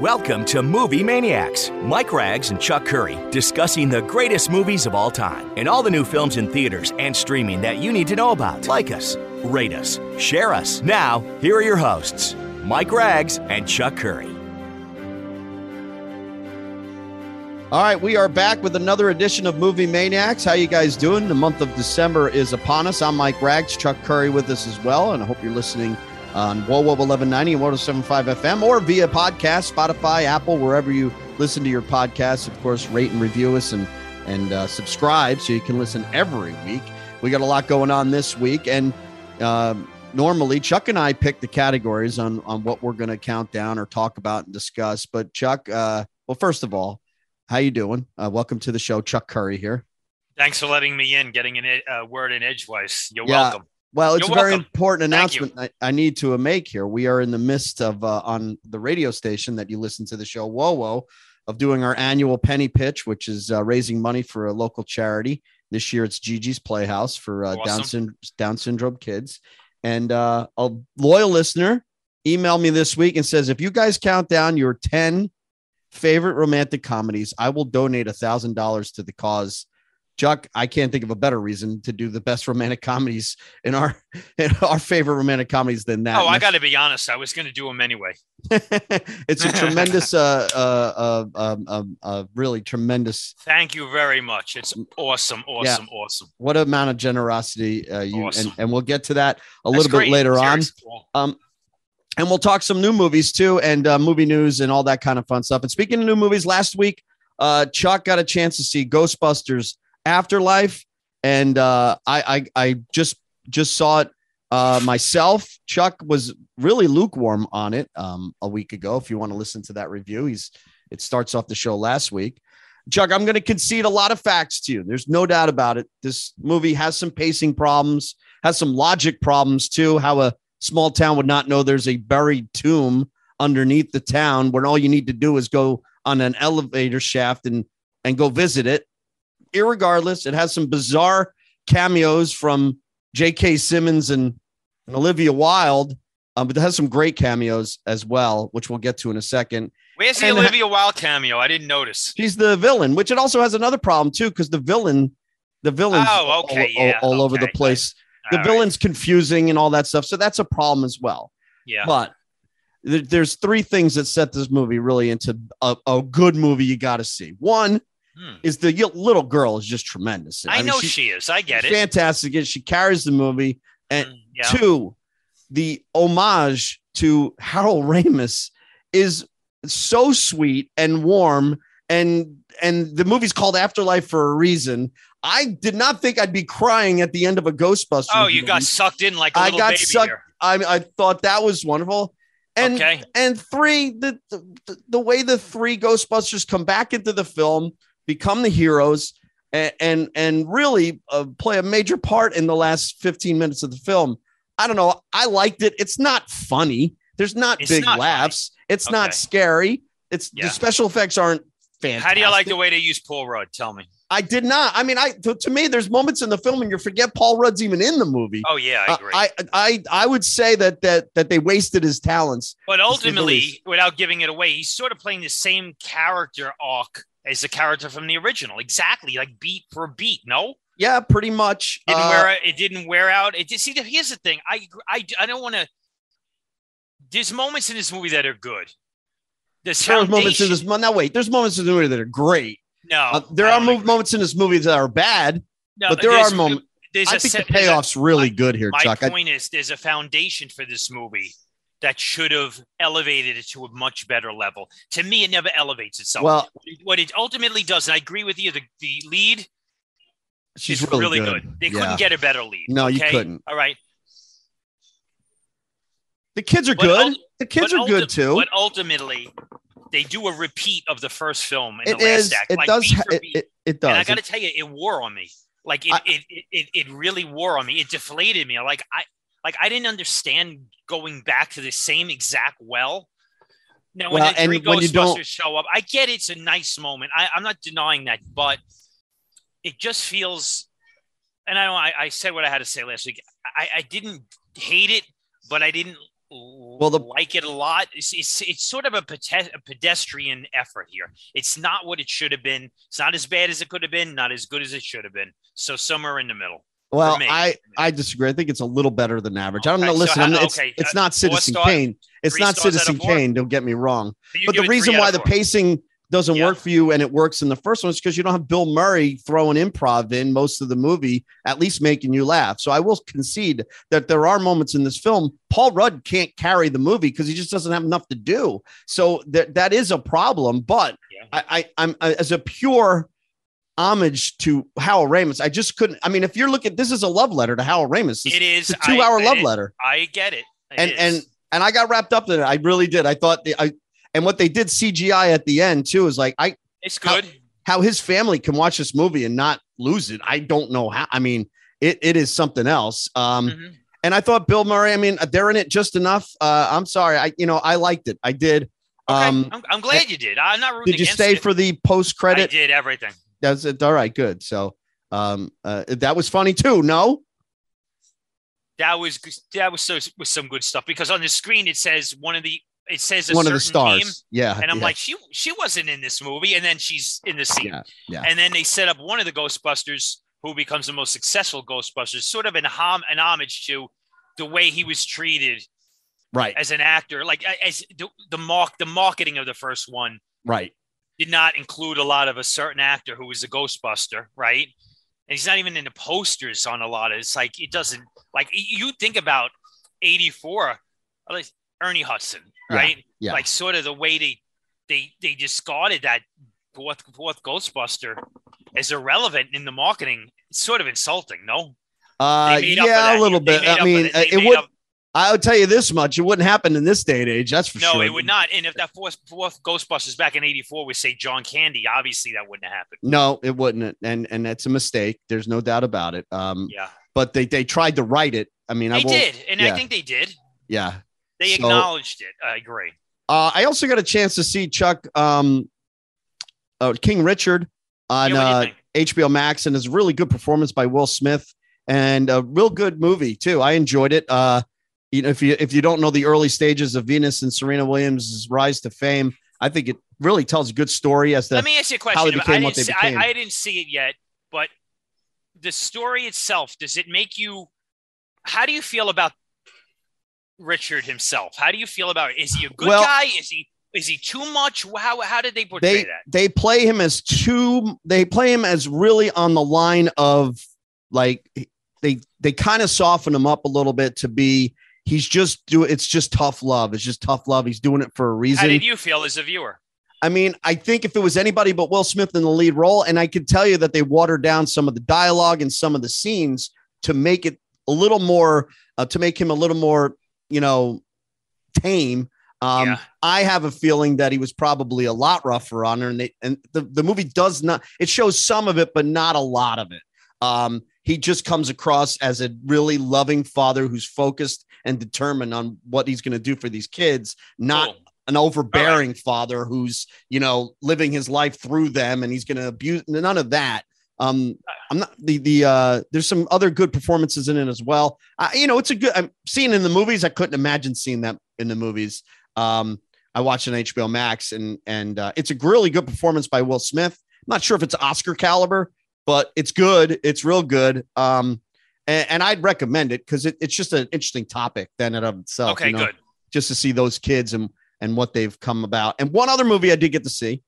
Welcome to Movie Maniacs. Mike Ragz and Chuck Curry discussing the greatest movies of all time and all the new films in theaters and streaming that you need to know about. Like us, rate us, share us. Now, here are your hosts, Mike Ragz and Chuck Curry. All right, we are back with another edition of Movie Maniacs. How you guys doing? The month of December is upon us. I'm Mike Ragz, Chuck Curry with us as well, and I hope you're listening on WOWO 1190 and 1075 FM or via podcast, Spotify, Apple, wherever you listen to your podcasts. Of course, rate and review us and and uh, subscribe so you can listen every week. We got a lot going on this week, and uh, normally Chuck and I pick the categories on on what we're going to count down or talk about and discuss. But Chuck, uh, well, first of all, how you doing? Uh, welcome to the show, Chuck Curry here. Thanks for letting me in, getting a uh, word in edgewise. You're Yeah. welcome. Well, it's You're a very welcome. important announcement I, I need to make here. We are in the midst of uh, on the radio station that you listen to the show WOWO of doing our annual penny pitch, which is uh, raising money for a local charity. This year it's Gigi's Playhouse for uh, Down, Awesome. syn- Down syndrome kids. And uh, a loyal listener emailed me this week and says, if you guys count down your 10 favorite romantic comedies, I will donate a thousand dollars to the cause. Chuck, I can't think of a better reason to do the best romantic comedies in our in our favorite romantic comedies than that. Oh, I got to be honest. I was going to do them anyway. it's a tremendous, uh, uh, uh, um, um, uh, really tremendous. Thank you very much. It's awesome, awesome, awesome. What amount of generosity uh, you Awesome. and, and we'll get to that a That's little bit later on. Seriously. Well, Um, and we'll talk some new movies too, and uh, movie news and all that kind of fun stuff. And speaking of new movies, last week, uh, Chuck got a chance to see Ghostbusters Afterlife, and uh, I, I I just just saw it uh, myself. Chuck was really lukewarm on it um, a week ago. If you want to listen to that review, he's it starts off the show last week. Chuck, I'm going to concede a lot of facts to you. There's no doubt about it. This movie has some pacing problems, has some logic problems too. How a small town would not know there's a buried tomb underneath the town when all you need to do is go on an elevator shaft and and go visit it. Irregardless, it has some bizarre cameos from J.K. Simmons and, and Olivia Wilde, um, but it has some great cameos as well, which we'll get to in a second. Where's the and- Olivia Wilde cameo? I didn't notice. She's the villain, which it also has another problem too, because the villain, the villain's Oh, okay, all, all- yeah, all over the okay, place. The All right. villain's confusing and all that stuff, so that's a problem as well. Yeah. But there- there's three things that set this movie really into a, a good movie you got to see. One Hmm. is the little girl is just tremendous. I mean, know she's she is. I get it. fantastic. She carries the movie. And Mm, yeah. two, the homage to Harold Ramis is so sweet and warm. And and the movie's called Afterlife for a reason. I did not think I'd be crying at the end of a Ghostbusters. Oh, you got sucked in like a I got sucked- I I thought that was wonderful. And okay. and three, the, the the way the three Ghostbusters come back into the film, become the heroes, and and, and really uh, play a major part in the last 15 minutes of the film. I don't know. I liked it. It's not funny. There's not It's big not laughs. It's Okay. not scary. It's Yeah. the special effects aren't fantastic. How do you like the way they use Paul Rudd? Tell me. I did not. I mean, I to, to me, there's moments in the film and you forget Paul Rudd's even in the movie. Oh yeah, I Uh, agree. I, I I would say that that that they wasted his talents. but ultimately, without giving it away, he's sort of playing the same character arc as the character from the original. Exactly, like beat for beat. No, Yeah, pretty much. didn't Uh, wear it didn't wear out it did see here's the thing i i, I don't want to there's moments in this movie that are good there's There's moments in this. Now wait, there's moments in the movie that are great. no Uh, there I are agree. moments in this movie that are bad, No, but there are moments. I think set- the a- payoff's really my- good here, my Chuck. I- point is there's a foundation for this movie that should have elevated it to a much better level to me it never elevates itself well, What it- ultimately does and i agree with you the, the lead she's is really, really, good. good. they Yeah. couldn't get a better lead No, you okay? couldn't. all right The kids are But good. ult- the kids are good too. But ultimately, they do a repeat of the first film in It the last act. It like does. ha- It, it, it and I got to tell you, it wore on me. Like it, I- it, it, it, it really wore on me. It deflated me. Like I, like I didn't understand going back to the same exact well. Now, when Well, the three you don't- Ghostbusters show up, I get it's a nice moment. I, I'm not denying that, but it just feels. And I know I, I said what I had to say last week. I, I didn't hate it, but I didn't Well, the like it a lot. It's, it's, it's sort of a, pete- a pedestrian effort here. It's not what it should have been. It's not as bad as it could have been, not as good as it should have been. So somewhere in the middle. Well. I I disagree. I think it's a little better than average. I don't Okay, know. so Listen, how- I'm- it's, okay, it's uh, not Citizen star- Kane. It's not stars out of Citizen? Kane. Don't get me wrong. You But the give it three reason why the pacing doesn't Yeah. work for you and it works in the first one is because you don't have Bill Murray throwing improv in most of the movie, at least making you laugh. So I will concede that there are moments in this film. Paul Rudd can't carry the movie because he just doesn't have enough to do. So that that is a problem. But Yeah. I, I I'm I, as a pure homage to Harold Ramis, I just couldn't. I mean, if you're looking, this is a love letter to Harold Ramis. It's, It is it's a two hour I- love it- letter I get it. It and is. and and I got wrapped up in it. I really did. I thought the, I and what they did CGI at the end too is like I it's how- good. how his family can watch this movie and not lose it. I don't know how. I mean, it it is something else. Um, Mhm. and I thought Bill Murray. I mean, they're in it just enough. Uh, I'm sorry. I you know I liked it. I did. Okay. Um, I'm, I'm glad you did. I'm not rooting did you stay it. for the post I credit? did everything. That's it. All right, good. So um, uh, that was funny too. No. That was that was so was some good stuff because on the screen it says one of the it says a One of the stars. name, yeah. and I'm yeah, like she she wasn't in this movie and then she's in the scene yeah, yeah. and then they set up one of the Ghostbusters who becomes the most successful Ghostbusters sort of an hom an homage to the way he was treated right, as an actor like as the, the mark the marketing of the first one right. Did not include a lot of a certain actor who was a Ghostbuster, right? And he's not even in the posters on a lot of. It's like it doesn't like you think about '84, at least Ernie Hudson, right? yeah. Like sort of the way they they they discarded that fourth fourth Ghostbuster as irrelevant in the marketing. It's sort of insulting, no? Uh, They made up for yeah, a little bit. I mean, uh, it would. up- I would tell you this much: it wouldn't happen in this day and age. That's for no, sure. No, it would not. And if that fourth fourth Ghostbusters back in '84 was say John Candy, obviously that wouldn't have happened. No, it wouldn't, and and that's a mistake. There's no doubt about it. Um, Yeah, but they they tried to write it. I mean, I they won't, did, and yeah. I think they did. Yeah. They So- acknowledged it. I agree. Uh, I also got a chance to see Chuck um, uh, King Richard on Yeah, what do you uh. HBO Max, and it's a really good performance by Will Smith, and a real good movie too. I enjoyed it. Uh, you know, if you if you don't know the early stages of Venus and Serena Williams' rise to fame, I think it really tells a good story as to Let me ask you a how they question. I didn't, what they see, became. I, I didn't see it yet, but the story itself, does it make you? How do you feel about Richard himself? How do you feel about? Is he a good Well- guy? Is he is he too much? How how did they portray they that? they play him as too they play him as really on the line of like they they kind of soften him up a little bit to be he's just do it's just tough love it's just tough love he's doing it for a reason. How did you feel as a viewer? i mean i think if it was anybody but will smith in the lead role and i could tell you that they watered down some of the dialogue and some of the scenes to make it a little more uh, to make him a little more you know tame um Yeah. I have a feeling that he was probably a lot rougher on her, and they and the, the movie does not. It shows some of it, but not a lot of it. Um, he just comes across as a really loving father who's focused and determined on what he's going to do for these kids, not Cool. an overbearing father who's you know living his life through them and he's going to abuse. None of that. Um, I'm not the the uh. There's some other good performances in it as well. I, you know, it's a good. I'm seeing in the movies. I couldn't imagine seeing that in the movies. Um, I watched on HBO Max, and and uh, it's a really good performance by Will Smith. I'm not sure if it's Oscar caliber, but it's good. It's real good. Um, and, and I'd recommend it because it, it's just an interesting topic then in of itself. Okay, you know, good. Just to see those kids and and what they've come about. And one other movie I did get to see.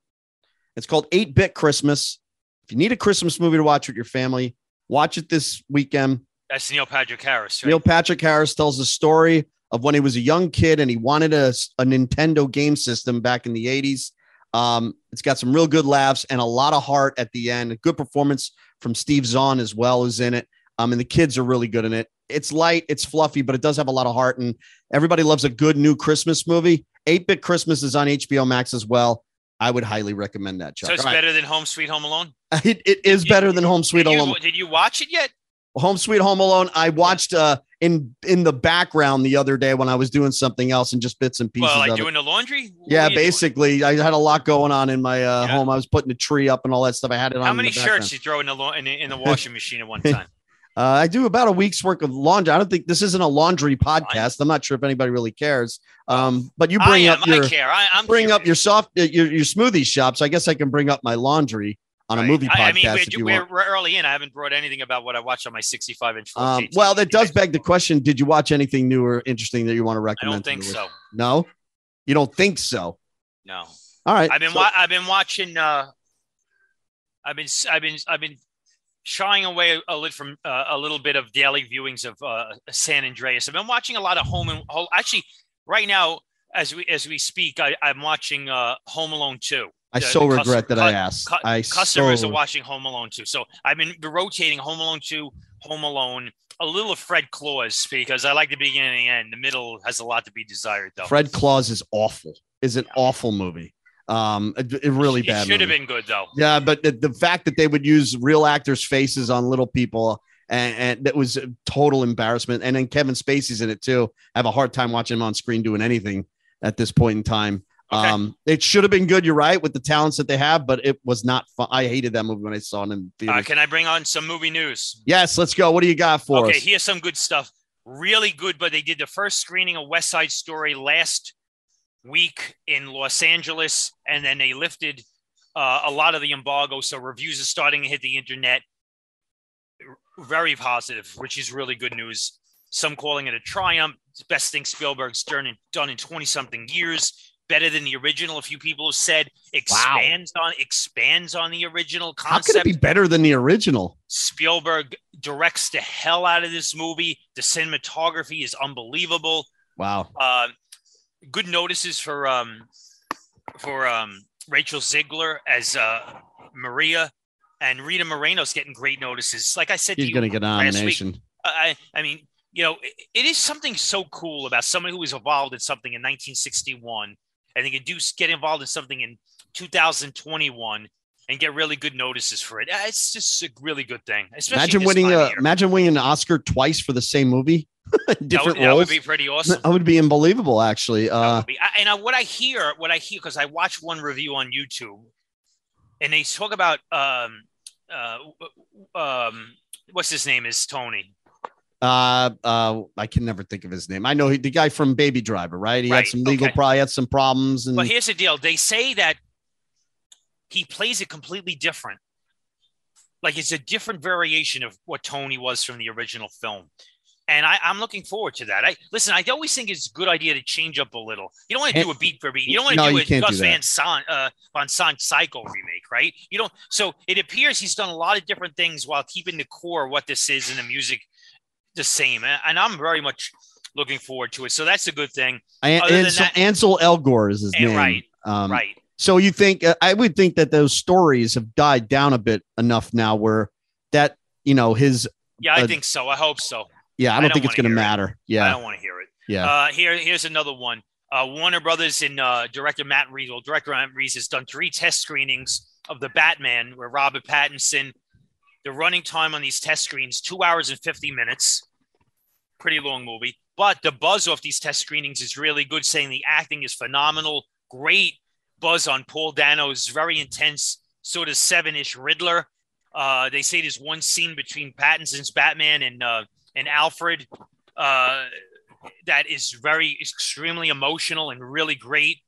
It's called Eight Bit Christmas. If you need a Christmas movie to watch with your family, watch it this weekend. That's Neil Patrick Harris. Right? Neil Patrick Harris tells the story of when he was a young kid and he wanted a, a Nintendo game system back in the 80s. Um, it's got some real good laughs and a lot of heart at the end. A good performance from Steve Zahn as well is in it. Um, and the kids are really good in it. It's light, it's fluffy, but it does have a lot of heart. And everybody loves a good new Christmas movie. 8 Bit Christmas is on HBO Max as well. I would highly recommend that, Chuck. so it's All right. better than Home Sweet Home Alone. It, it is better than Home Sweet did Home you, Alone. did you watch it yet? Home Sweet Home Alone. I watched uh in in the background the other day when I was doing something else and just bits and pieces well, like doing it. the laundry. What Yeah, you doing? basically, I had a lot going on in my uh, Yeah. home. I was putting a tree up and all that stuff. I had it on. How in many the shirts you throw in the lo- in the, in the washing machine at one time? Uh, I do about a week's work of laundry. I don't think this isn't a laundry podcast. I'm not sure if anybody really cares. Um, but you bring am. up your I care. I, I'm bring up your soft uh, your your smoothie shop. So I guess I can bring up my laundry on a movie podcast I, I mean, we're, we're, early in. I haven't brought anything about what I watched on my 65 inch. Um, well, that does beg the question: Did you watch anything new or interesting that you want to recommend? I don't think so. No, you don't think so. No, All right. I've been so- wa- I've been watching. Uh, I've been I've been I've been shying away a little from uh, a little bit of daily viewings of uh, San Andreas. I've been watching a lot of Home and Home. Actually, right now as we as we speak, I, I'm watching uh, Home Alone 2. I the- so the regret custom- that I asked. cu- I customers so, are watching Home Alone too, So I've been rotating Home Alone 2, Home Alone, a little of Fred Claus because I like the beginning and the end. The middle has a lot to be desired, though. Fred Claus is awful. Is an Yeah. awful movie. Um, a really it bad. should have been good though. Yeah, but the, the fact that they would use real actors' faces on little people and, and that was a total embarrassment. And then Kevin Spacey's in it too. I have a hard time watching him on screen doing anything at this point in time. Okay. Um, it should have been good. You're right with the talents that they have, but it was not fun. I hated that movie when I saw it in theaters. Uh, can I bring on some movie news? yes, let's go. What do you got for okay, us? Okay, here's some good stuff. Really good, but they did the first screening of West Side Story last week in Los Angeles, and then they lifted uh, a lot of the embargo. So reviews are starting to hit the internet. Very positive, which is really good news. Some calling it a triumph. It's best thing Spielberg's done in, done in 20 something years. Better than the original. A few people have said expands on expands on the original concept. How could it be better than the original? Spielberg directs the hell out of this movie. The cinematography is unbelievable. Wow. Uh, good notices for um, for um, Rachel Zegler as uh, Maria, and Rita Moreno's getting great notices. Like I said, to He's going to get a last week, nomination. I, I mean, you know, it, it is something so cool about someone who was involved in something in 1961, and they can do get involved in something in 2021 and get really good notices for it. Uh, It's just a really good thing. Imagine winning a imagine winning an Oscar twice for the same movie. that would, Different that would be pretty awesome. That would be unbelievable, actually. Uh, be. I- And I, what I hear, what I hear, because I watch one review on YouTube, and they talk about um, uh, um, what's his name is Tony. Uh, uh, I can never think of his name. I know he, the guy from Baby Driver, right? He had some legal, okay. probably had some problems, and But here's the deal: they say that he plays it completely different. Like it's a different variation of what Tony was from the original film. And I, I'm looking forward to that. I listen. I always think it's a good idea to change up a little. You don't want to do a beat for beat. You don't want No, to do you a do Gus. Van Sant, uh, Van Sant Psycho remake, right? You don't. So it appears he's done a lot of different things while keeping the core of what this is in the music the same. And, and I'm very much looking forward to it. So that's a good thing, An- other than Ansel, that- Ansel Elgort is his And name. right, Um, right? So you think uh, I would think that those stories have died down a bit enough now, where that you know his Yeah, I uh, think so. I hope so. yeah, I I don't don't think it's going to matter. it. matter. I don't want to hear it. yeah. Uh, here, here's another one. Uh, Warner Brothers and uh, director Matt Reeves, well, director Matt Reeves has done three test screenings of the Batman, where Robert Pattinson. The running time on these test screens two hours and fifty minutes. Pretty long movie, but the buzz off these test screenings is really good. Saying the acting is phenomenal, great buzz on Paul Dano's very intense sort of seven-ish Riddler. Uh, they say there's one scene between Pattinson's Batman and uh, and Alfred uh, that is very extremely emotional and really great.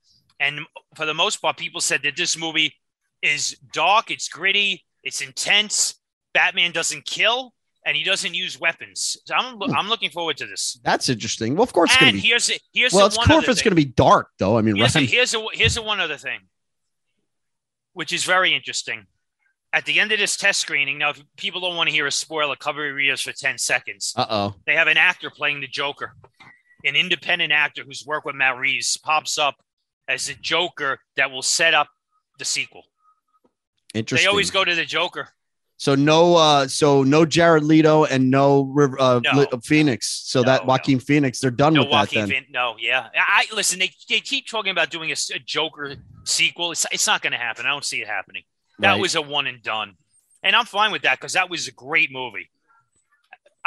And for the most part, people said that this movie is dark, it's gritty, it's intense. Batman doesn't kill, and he doesn't use weapons. So I'm I'm looking forward to this. That's interesting. Well, of course it's going And to be. here's a, here's Well, the it's cool if it's going to be dark, though. I mean, Here's, a, here's a here's a one other thing, which is very interesting. At the end of this test screening, now if people don't want to hear a spoiler, cover your ears for ten seconds. Uh oh. They have an actor playing the Joker, an independent actor who's worked with Matt Reeves pops up as a Joker that will set up the sequel. Interesting. They always go to the Joker. So no, uh, so no Jared Leto and no River uh, No. Li- Phoenix. So No, that no. Joaquin Phoenix, they're done No with that then. Phoenix. No, yeah. I listen. They, they keep talking about doing a Joker sequel. It's it's not going to happen. I don't see it happening. That Right. was a one and done, and I'm fine with that because that was a great movie.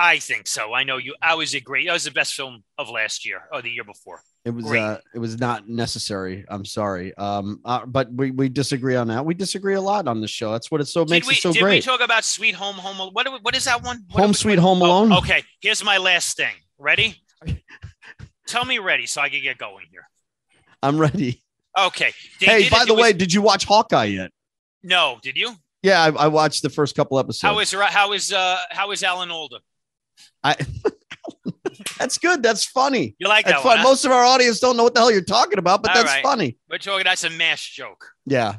I think so. I know you. I was a great. That was the best film of last year or the year before. It was Great. uh, it was not necessary. I'm sorry. Um, uh, but we, we disagree on that. We disagree a lot on the show. That's what it so Did makes we, it so did we talk about Sweet Home Home? What what is that one? What- Home what- Sweet Home oh, Alone. okay, here's my last thing. Ready? Tell me ready so I can get going here. I'm ready. Okay. They hey, by it- the it was- way, did you watch Hawkeye yet? no, did you? Yeah, I, I watched the first couple episodes. How is how is uh how is Alan Alda? I, that's good. That's funny. You like That's that one? fun. huh? Most of our audience don't know what the hell you're talking about, but All that's right. funny. We're talking. That's a mash joke. Yeah.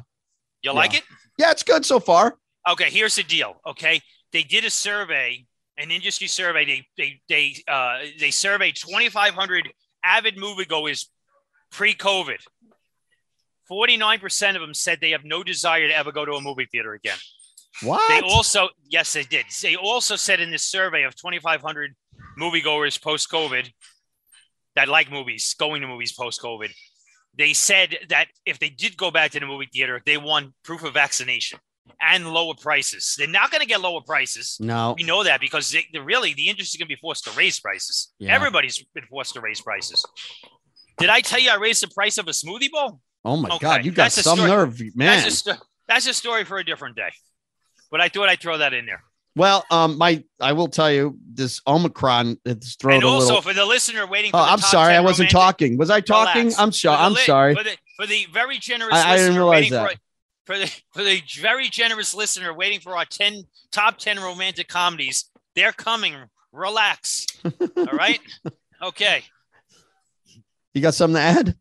You like it? Yeah, it's good so far. Okay, here's the deal. Okay, they did a survey, an industry survey. They they they uh, they surveyed 2,500 avid moviegoers pre-COVID. 49% of them said they have no desire to ever go to a movie theater again. What? They also, yes, they did. They also said in this survey of 2,500 moviegoers post-COVID that like movies, going to movies post-COVID, they said that if they did go back to the movie theater, they want proof of vaccination and lower prices. They're not going to get lower prices. no. We know that because they, really the industry is going to be forced to raise prices. Yeah. Everybody's been forced to raise prices. Did I tell you I raised the price of a smoothie bowl? Oh my Okay, God, you got that's some nerve, man. That's a, that's a story for a different day. But I thought I'd throw that in there. Well, um, my I will tell you this Omicron it's thrown and also little. for the listener waiting for Oh, I'm sorry, 10 I wasn't romantic- talking. Was I talking? Relax. I'm sorry. For the I'm li- sorry. For the, for the very generous I- I didn't realize that. For, for the for the very generous listener waiting for our 10 top 10 romantic comedies, they're coming. Relax. All right? Okay. You got something to add?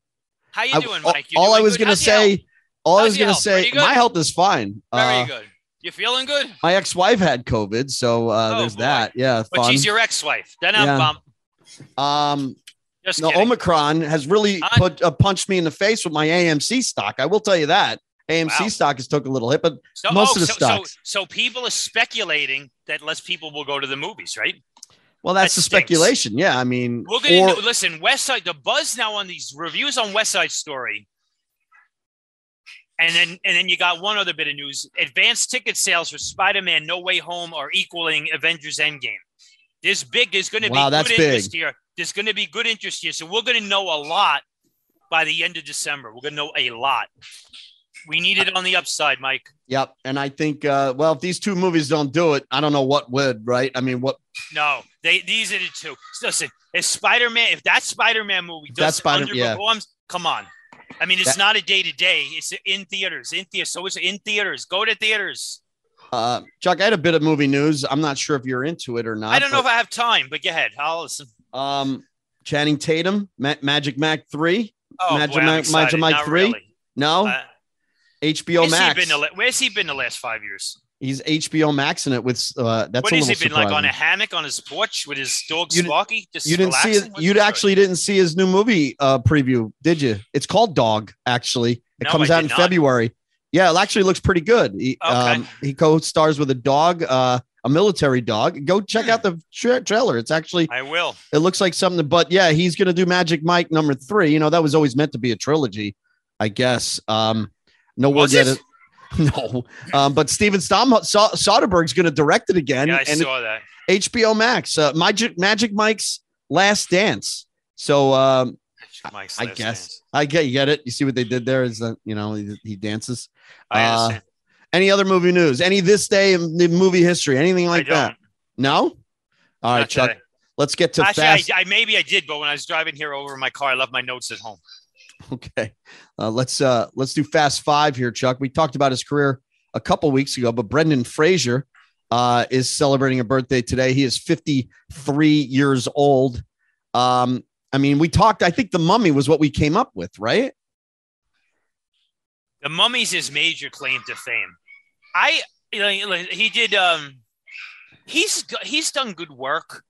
How you doing, all- Mike? You all I was good? gonna How's say, all I was gonna health? say, my health is fine. Very Uh, good. You feeling good? My ex-wife had COVID, so uh, Oh, there's boy. that. Yeah, But fun. she's your ex-wife. Then I'm Yeah. um, Just no, kidding. Omicron has really I- put uh, punched me in the face with my AMC stock. I will tell you that AMC Wow. stock has took a little hit, but so, most oh, of the so, so, stocks. so people are speculating that less people will go to the movies, right? well, that's That the stinks. speculation. Yeah, I mean, We're gonna or- listen. West Side, the buzz now on these reviews on West Side Story, and then and then you got one other bit of news: advanced ticket sales for Spider-Man: No Way Home are equaling Avengers: Endgame. This big. is going to Wow, be that's good interest big. here. There's going to be good interest here, so we're going to know a lot by the end of December. We're going to know a lot. We need it on the upside, Mike. Yep. And I think, uh, well, if these two movies don't do it, I don't know what would, right? I mean, what No, they these are the two. Listen, if Spider Man, if that Spider Man movie does Spider- yeah. underperforms, come on. I mean, it's That- not a day to day. It's in theaters, in theaters. So it's in theaters. Go to theaters. uh, Chuck, I had a bit of movie news. I'm not sure if you're into it or not. I don't know if I have time, but go ahead. I'll listen. um, Channing Tatum, Ma- Magic Mike 3. Oh, Magic boy, excited. Magic Mike Not 3? really. No, Uh, HBO where's, he Max. been the, where's he been the last five years? He's HBO Max in it with, uh, that's What a has he been like on a hammock on his porch with his dog You Sparky? Just You didn't see it. What's You the story? actually didn't see his new movie uh, preview, did you? It's called Dog. Actually, it No, comes I out did in not. February. Yeah, it actually looks pretty good. He, Okay. um, he co-stars with a dog, uh, a military dog. Go check Hmm. out the tra- trailer. It's actually I will. it looks like something. But yeah, he's gonna do Magic Mike number three. You know that was always meant to be a trilogy, I guess. Um, no word Was yet. it? No, um, but Steven Stom- Sa- Soderbergh's going to direct it again, Yeah, I saw that. HBO Max. Uh, Magic Magic Mike's Last Dance. So um, I guess dance. I get you get it. You see what they did there is that you know he, he dances. I Uh, understand. Any other movie news? Any this day in the movie history? Anything like that? No. All right, Not Chuck. today. Let's get to Actually, fast. I, I maybe I did, but when I was driving here over in my car, I left my notes at home. Okay. Uh, let's uh let's do fast five here, Chuck. We talked about his career a couple weeks ago, but Brendan Fraser uh is celebrating a birthday today. He is 53 years old. Um, I mean, we talked, I think the mummy was what we came up with, right? The Mummy's his major claim to fame. I, you know, he did. Um, he's he's done good work.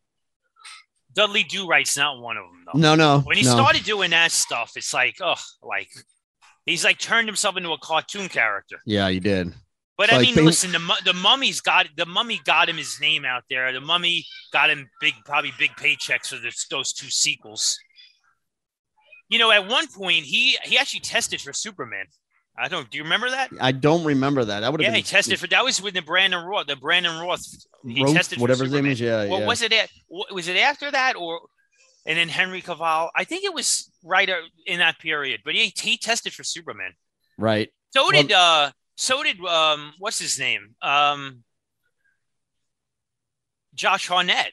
Dudley Do Right's not one of them though. No, no. When he no. started doing that stuff, it's like, oh, like he's like turned himself into a cartoon character. Yeah, he did. But It's I like mean, they- listen, the the mummy's got the mummy got him his name out there. The mummy got him big, probably big paychecks for this, those two sequels. You know, at one point he he actually tested for Superman. I don't. Do you remember that? I don't remember that. That would have Yeah, been he tested for that was with the Brandon Routh. The Brandon Routh. He Roth, tested for whatever his name is. Yeah, Well, yeah. was it? a- Was it after that or? And then Henry Cavill. I think it was right in that period. But he he tested for Superman. right. So Well- did uh. So did um. What's his name? Um. Josh Hartnett.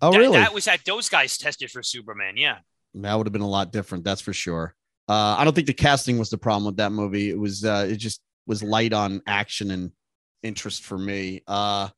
Oh, That- really? That was that. Those guys tested for Superman. Yeah. that would have been a lot different. That's for sure. Uh, I don't think the casting was the problem with that movie. It was. Uh, it just was light on action and interest for me. Uh,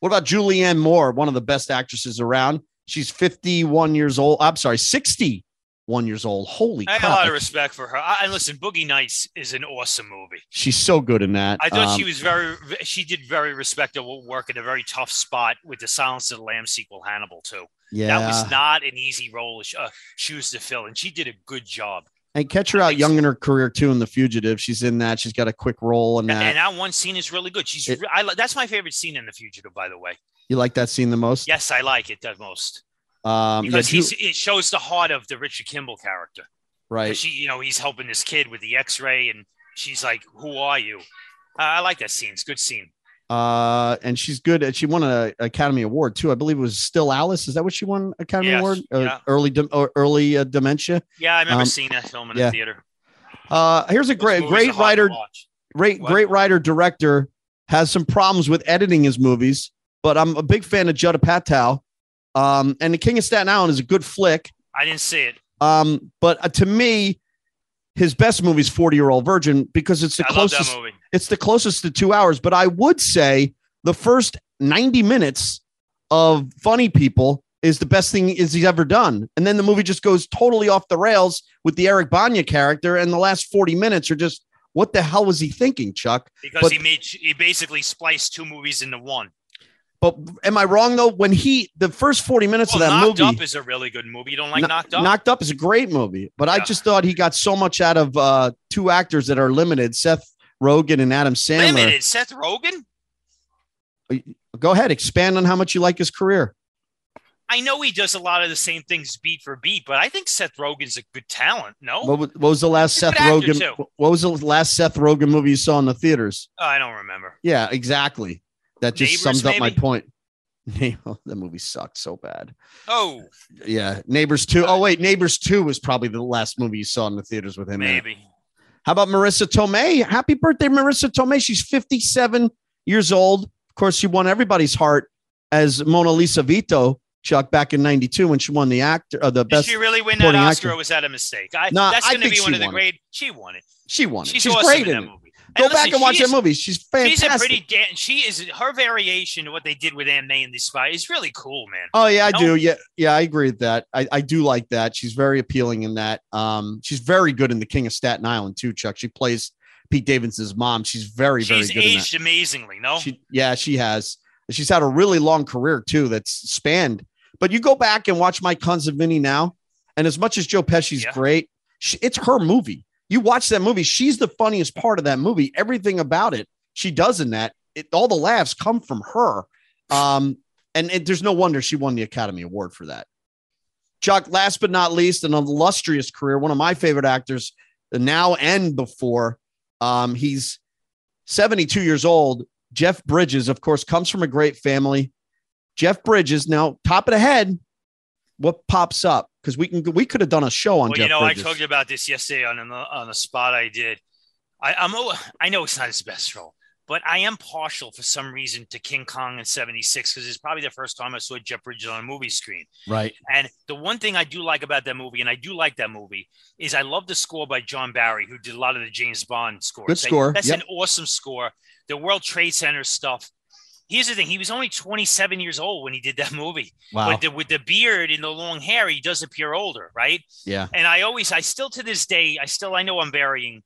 what about Julianne Moore, one of the best actresses around? She's 51 years old. I'm sorry, 61 years old. Holy I have a lot of respect for her. I, and listen, Boogie Nights is an awesome movie. She's so good in that. I thought Um, she was very, she did very respectable work in a very tough spot with the Silence of the Lambs sequel, Hannibal too. Yeah, That was not an easy role, uh, shoes to fill, and she did a good job. And catch her out young in her career too in The Fugitive. She's in that. She's got a quick role in And, that. and that one scene is really good. She's, It- I, that's my favorite scene in The Fugitive, by the way. you like that scene the most? Yes, I like it the most Um, because he's, it shows the heart of the Richard Kimball character. right. She, you know, he's helping this kid with the X-ray, and she's like, "Who are you?" Uh, I like that scene. It's a good scene. Uh, and she's good. at- She won an Academy Award too. I believe it was Still Alice. Is that what she won Academy Yes, Award? Uh, yeah. Early, or early uh, dementia. Yeah, I remember Um, seeing that film in yeah. the theater. Uh, here's a Those great, great are hard to writer, great, What? great writer director has some problems with editing his movies, but I'm a big fan of Judd Apatow. Um, and The King of Staten Island is a good flick. I didn't see it. Um, but uh, to me, his best movie is 40 Year Old Virgin because it's the I love closest that movie. It's the closest to two hours. But I would say the first 90 minutes of Funny People is the best thing is he's ever done. And then the movie just goes totally off the rails with the Eric Bana character. And the last 40 minutes are just what the hell was he thinking, Chuck? because but- he made he basically spliced two movies into one. But am I wrong though? When he the first 40 minutes Well, of that Knocked movie Up is a really good movie. You don't like Kno- Knocked Up? Knocked Up is a great movie, but I just thought he got so much out of uh, two actors that are limited, Seth Rogen and Adam Sandler. Limited. Seth Rogen. Uh, go ahead, expand on how much you like his career. I know he does a lot of the same things beat for beat, but I think Seth Rogen's a good talent. No, What, was- the last Seth Rogen? too. What was the last Seth Rogen movie you saw in the theaters? Oh, I don't remember. Yeah, exactly. That just Neighbors, sums up my point. that movie sucked so bad. Oh, Yeah, Neighbors Two. Uh, oh wait, Neighbors Two was probably the last movie you saw in the theaters with him. maybe. How about Marisa Tomei? Happy birthday, Marisa Tomei. She's 57 years old. Of course, she won everybody's heart as Mona Lisa Vito, Chuck, back in 92 when she won the actor, uh, the Did best. she really win that Oscar, actor. or was that a mistake? I, No, that's going to be one of the won it. She won it. She won it. She's, She's, awesome great in in that it. movie. Go And back and watch that movie. She's fantastic. She's a pretty. Dan- she is her variation of what they did with Aunt May in the Spy is really cool, man. Oh yeah, I No. do. Yeah, yeah, I agree with that. I, I do like that. She's very appealing in that. Um, she's very good in The King of Staten Island too, Chuck. She plays Pete Davidson's mom. She's very, very She's good in that. aged amazingly. No, She, yeah, she has. She's had a really long career too. That's spanned. But you go back and watch My Cousin Vinny now, and as much as Joe Pesci's Yeah. great, she, it's her movie. You watch that movie; she's the funniest part of that movie. Everything about it, she does in that. It, all the laughs come from her. Um, and it, there's no wonder she won the Academy Award for that. Chuck, last but not least, an illustrious career, one of my favorite actors now and before. Um, he's 72 years old. Jeff Bridges, of course, comes from a great family. Jeff Bridges, now top of the head, what pops up? Because we can we could have done a show on well, Jeff you know, Bridges. I told you about this yesterday on the on the spot I did. I, I'm I know it's not his best role, but I am partial for some reason to King Kong in '76 because it's probably the first time I saw Jeff Bridges on a movie screen. right. And the one thing I do like about that movie, and I do like that movie, is I love the score by John Barry, who did a lot of the James Bond scores. Good score, that's yep. an awesome score. The World Trade Center stuff. Here's the thing: he was only 27 years old when he did that movie. Wow. With the with the beard and the long hair, he does appear older, right? yeah. And I always, I still to this day, I still, I know I'm varying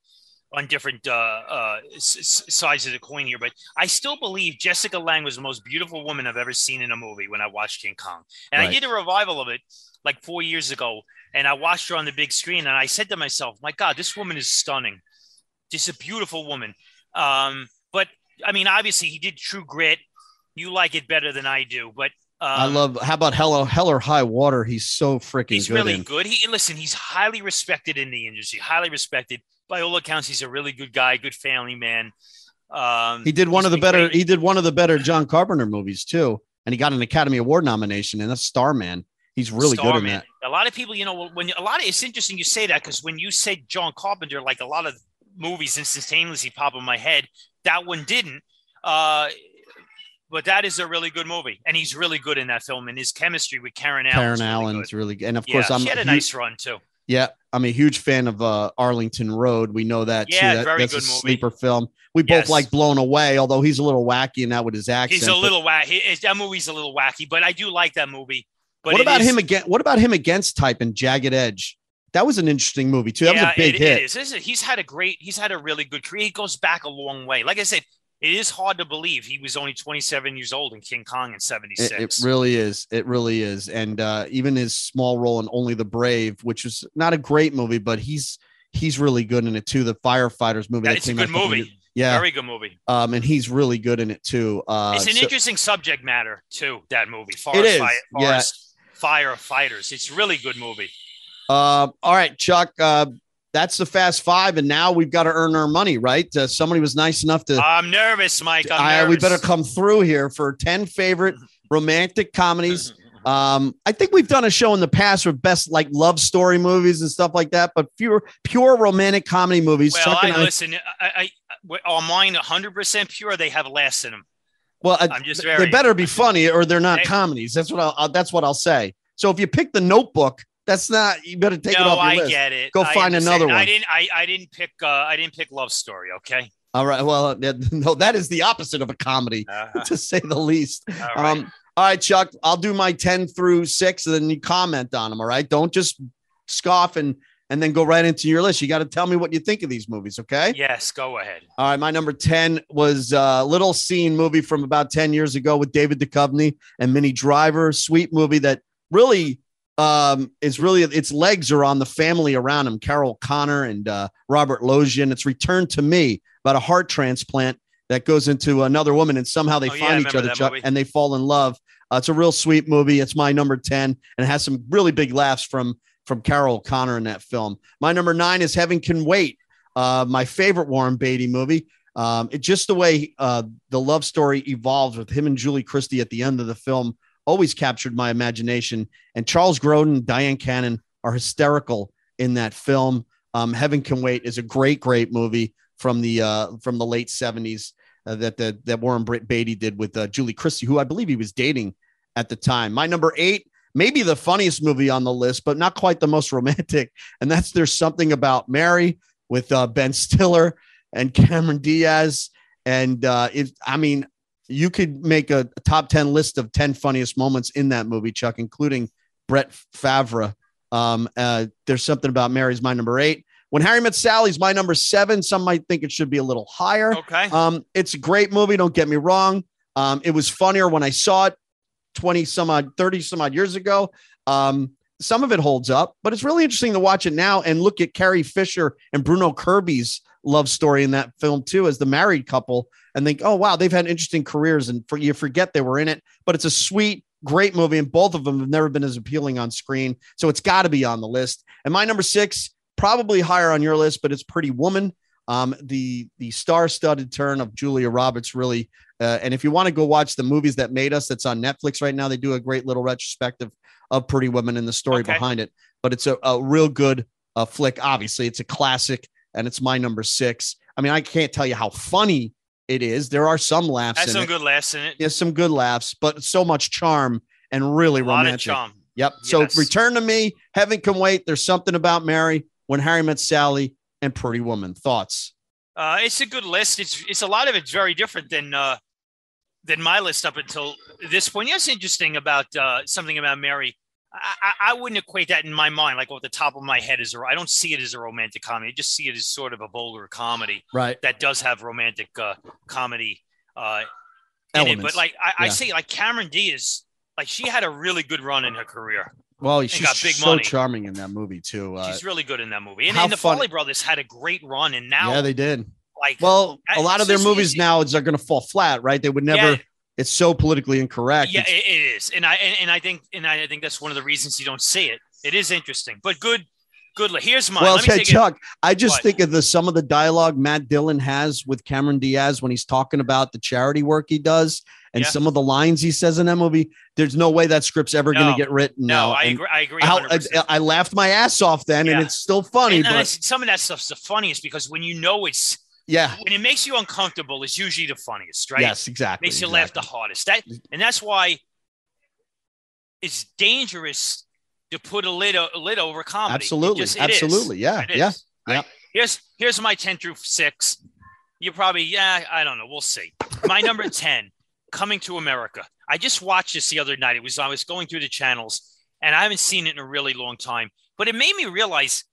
on different uh, uh, s- sides of the coin here, but I still believe Jessica Lange was the most beautiful woman I've ever seen in a movie when I watched King Kong. And I did a revival of it like four years ago, and I watched her on the big screen, and I said to myself, "My God, this woman is stunning. Just a beautiful woman." Um, but I mean, obviously, he did True Grit. You like it better than I do, but I Um, love. How about Hell, Hell or High Water? He's so freaking He's good. really in. good. He listen. He's highly respected in the industry. Highly respected by all accounts. He's a really good guy. Good family man. Um, He did one of the better. great. He did one of the better John Carpenter movies too, and he got an Academy Award nomination. And that's Starman. He's really good in that. A lot of people, you know, when a lot of it's interesting you say that because when you say John Carpenter, like a lot of movies instantaneously pop in my head. That one didn't. Uh, but that is a really good movie, and he's really good in that film. And his chemistry with Karen Allen. Karen is really good. really and of Yeah, course, I'm she had a hu- nice run too. Yeah, I'm a huge fan of uh, Arlington Road. We know that Yeah, too. That- very that's good a movie. sleeper film. We both like Blown Away, although he's a little wacky in that with his accent. He's a little wacky. That movie's a little wacky, but I do like that movie. But What about is- him again? What about him against Type and Jagged Edge? That was an interesting movie too. That was a big it- hit. It is. He's had a great. He's had a really good career. He goes back a long way. Like I said, it is hard to believe he was only 27 years old in King Kong in 76. it really is. It really is. And uh, even his small role in Only the Brave, which was not a great movie, but he's he's really good in it too. The firefighters movie. That that it's a good movie. years- Yeah. Very good movie. um, and he's really good in it too. Uh, It's an so- interesting subject matter too. That movie, Forest, is, Fire, yeah. Forest Firefighters. It's a really good movie. Uh, all right, Chuck. Uh, that's the fast five, and now we've got to earn our money, right? Uh, somebody was nice enough to. I'm nervous, Mike. I'm I, we better come through here for ten favorite romantic comedies. Um, I think we've done a show in the past with best like love story movies and stuff like that, but fewer pure romantic comedy movies. Well, Chuck I, I- listen. I, I, are mine 100 percent pure? They have laughs in them. well, I- I'm just very, they better be funny or they're not They- comedies. That's what I'll, I'll that's what I'll say. So if you pick the Notebook, that's not you better take it off your I list. get it. Go I find understand. another one. I didn't. I, I didn't pick. Uh, I didn't pick love story. Okay. All right. Well, uh, no, that is the opposite of a comedy, Uh, to say the least. all right. Um, all right, Chuck, I'll do my 10 through six and then you comment on them. All right. Don't just scoff and and then go right into your list. You got to tell me what you think of these movies. Okay. yes. Go ahead. All right. My number 10 was a little scene movie from about 10 years ago with David Duchovny and Minnie Driver. Sweet movie that really um is really its legs are on the family around him Carroll O'Connor and uh Robert Loggia it's returned to me about a heart transplant that goes into another woman and somehow they Oh, yeah, find each other Chuck, movie. and they fall in love. Uh, it's a real sweet movie. It's my number 10 and it has some really big laughs from from Carroll O'Connor in that film. My number nine is heaven can wait uh my favorite warren beatty movie. Um it just the way uh the love story evolves with him and julie christie at the end of the film always captured my imagination and Charles Grodin, Dyan Cannon are hysterical in that film. Um, Heaven Can Wait is a great, great movie from the uh, from the late seventies uh, that the, that Warren Britt Beatty did with uh, Julie Christie, who I believe he was dating at the time. My number eight, maybe the funniest movie on the list, but not quite the most romantic, and that's There's Something About Mary with uh, Ben Stiller and Cameron Diaz. And uh, it, I mean, you could make a, top 10 list of 10 funniest moments in that movie, Chuck, including Brett Favre. Um, uh, there's something about Mary's my number eight. When Harry Met Sally's my number seven. Some might think it should be a little higher. Okay. Um, it's a great movie. Don't get me wrong. Um, it was funnier when I saw it 20 some odd, 30 some odd years ago. Um, some of it holds up, but it's really interesting to watch it now and look at Carrie Fisher and Bruno Kirby's love story in that film too, as the married couple, and think, oh wow, they've had interesting careers, and for you forget they were in it. But it's a sweet, great movie, and both of them have never been as appealing on screen, so it's got to be on the list. And my number six, probably higher on your list, but it's Pretty Woman. Um, the the star-studded turn of Julia Roberts really. Uh, and if you want to go watch the movies that made us, that's on Netflix right now. They do a great little retrospective of Pretty Woman and the story Okay. behind it. But it's a, a real good uh, flick. Obviously, it's a classic, and it's my number six. I mean, I can't tell you how funny it is. There are some laughs in some it. good laughs in it. There's some good laughs, but so much charm and really a lot romantic. of charm. Yep. So return to me. Heaven can wait. There's something about Mary when Harry met Sally and Pretty Woman. Thoughts? Uh, it's a good list. It's it's a lot of it's very different than uh, than my list up until this point. Yes, interesting about uh, something about Mary. I, I, I wouldn't equate that in my mind, like off the top of my head, as a. I don't see it as a romantic comedy. I just see it as sort of a vulgar comedy Right. that does have romantic uh, comedy uh, in it. But like I, I Yeah. say, like Cameron Diaz, like she had a really good run in her career. Well, she's got big so money. charming in that movie too. Uh, She's really good in that movie. And, and the Farrelly Brothers had a great run, and now yeah, they did. like Well, a lot of their movies it's- now are going to fall flat, right? They would never. Yeah, it's so politically incorrect. Yeah, It's- it, is, and I and, and I think and I think that's one of the reasons you don't see it. It is interesting, but good, good. Here's mine. well Let me said, take it- Chuck. I just What? think of the some of the dialogue Matt Dillon has with Cameron Diaz when he's talking about the charity work he does, and Yeah. some of the lines he says in that movie. There's no way that script's ever going to get written. No, now. I And agree. I agree. How, 100%. I, I laughed my ass off then, and it's still funny. and, and but it's- some of that stuff's the funniest because when you know it's yeah, when it makes you uncomfortable, it's usually the funniest, right? yes, exactly. makes you laugh the hardest. That and that's why it's dangerous to put a lid, a lid over comedy. It Absolutely, just- it is. absolutely, yeah, It is, yeah, right? yeah. Here's here's my ten through six. You probably yeah I don't know. We'll see. My number ten, Coming to America. I just watched this the other night. It was I was going through the channels and I haven't seen it in a really long time. But it made me realize,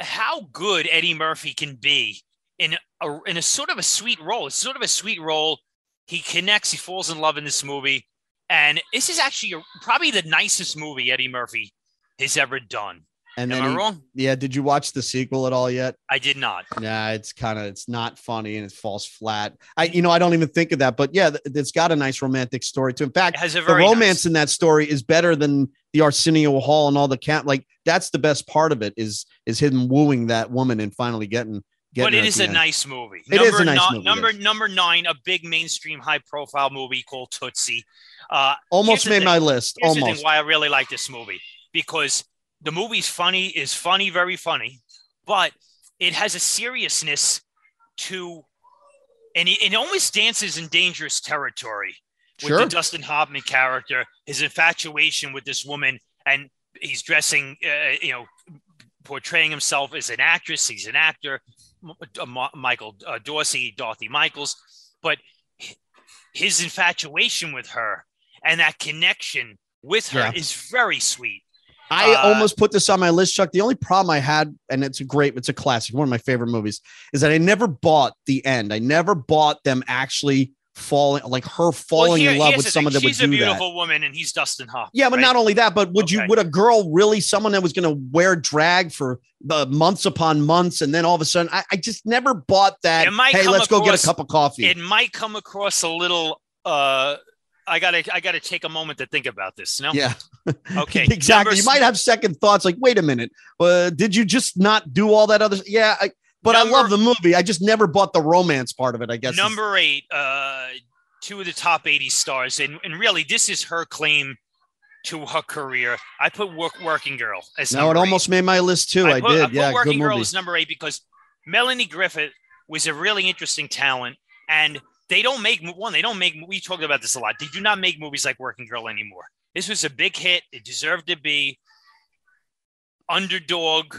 how good Eddie Murphy can be in a in a sort of a sweet role. It's sort of a sweet role. He connects. He falls in love in this movie, and this is actually probably the nicest movie Eddie Murphy has ever done. And Am then I he- wrong? yeah, did you watch the sequel at all yet? I did not. Yeah, it's kind of it's not funny and it falls flat. I you know I don't even think of that, but yeah, it's got a nice romantic story too. In fact, the romance nice- in that story is better than the Arsenio Hall and all the cat. Like that's the best part of it is is him wooing that woman and finally getting getting. but it is a end. nice movie. It is a nice ni- movie, Number yes. number nine, a big mainstream, high profile movie called Tootsie. Uh, Almost made my list. Almost. why I really like this movie because the movie's funny, is funny, very funny, but it has a seriousness to, and it, it almost dances in dangerous territory with Sure. the Dustin Hoffman character, his infatuation with this woman, and he's dressing, uh, you know, portraying himself as an actress. He's an actor, uh, Michael uh, Dorsey, Dorothy Michaels, but his infatuation with her and that connection with her Yeah. is very sweet. I Uh, almost put this on my list, Chuck. The only problem I had, and it's a great, it's a classic, one of my favorite movies, is that I never bought the end. I never bought them actually falling, like her falling here- in love with someone thing. that would She's a do that. a beautiful woman, and he's Dustin Hoffman. Yeah, but right? not only that, but would you would a girl really someone that was going to wear drag for uh, months upon months, and then all of a sudden, I, I just never bought that. It might Hey, let's go get a cup of coffee. it might come across a little. uh I gotta, I gotta take a moment to think about this. No, yeah, okay, exactly. Number You might have second thoughts, like, wait a minute, uh, did you just not do all that other? Yeah, I, but I love the movie. I just never bought the romance part of it. I guess Number eight, uh, two of the top 80 stars. And, and really, this is her claim to her career. I put work, Working Girl as No, number it eight. almost made my list too. I, put, did. I yeah, good Working Girl movie. as number eight because Melanie Griffith was a really interesting talent. And they don't make, one, they don't make, we talked about this a lot. They do not make movies like Working Girl anymore. This was a big hit. It deserved to be. Underdog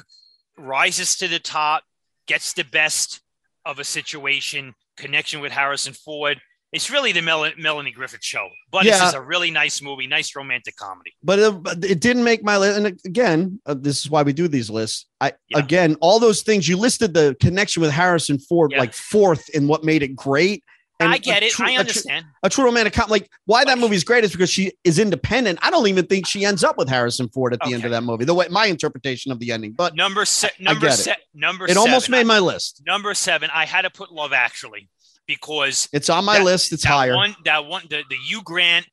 rises to the top, gets the best of a situation, connection with Harrison Ford. It's really the Mel- Melanie Griffith show, but Yeah. this is a really nice movie, nice romantic comedy. but it, but it didn't make my list. And again, uh, this is why we do these lists. I Yeah. again, all those things you listed the connection with Harrison Ford Yeah. like fourth in what made it great. I a get it. true- I a tr- understand. A true, romantic com- like why that movie is great is because she is independent. I don't even think she ends up with Harrison Ford at the end of that movie. The way my interpretation of the ending, but Number se- number get it. se- number it almost seven. made my list. number seven. I had to put Love Actually because It's on my That- list. It's that higher. one that one the the Hugh Grant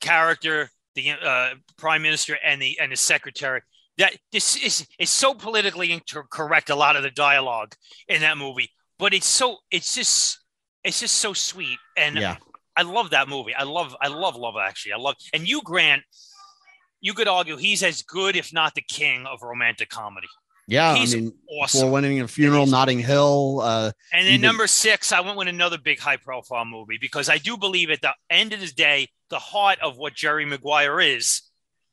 character, the uh, prime minister and the and the secretary. That this is is so politically incorrect. A lot of the dialogue in that movie, but it's so it's just it's just so sweet and yeah, I love that movie. I love I love Love Actually. I love and Hugh Grant. You could argue he's as good, if not the king of romantic comedy. yeah. he's I mean, Awesome. for winning a funeral, Notting Hill. Uh, And then number six, I went with another big high profile movie because I do believe at the end of the day, the heart of what Jerry Maguire is,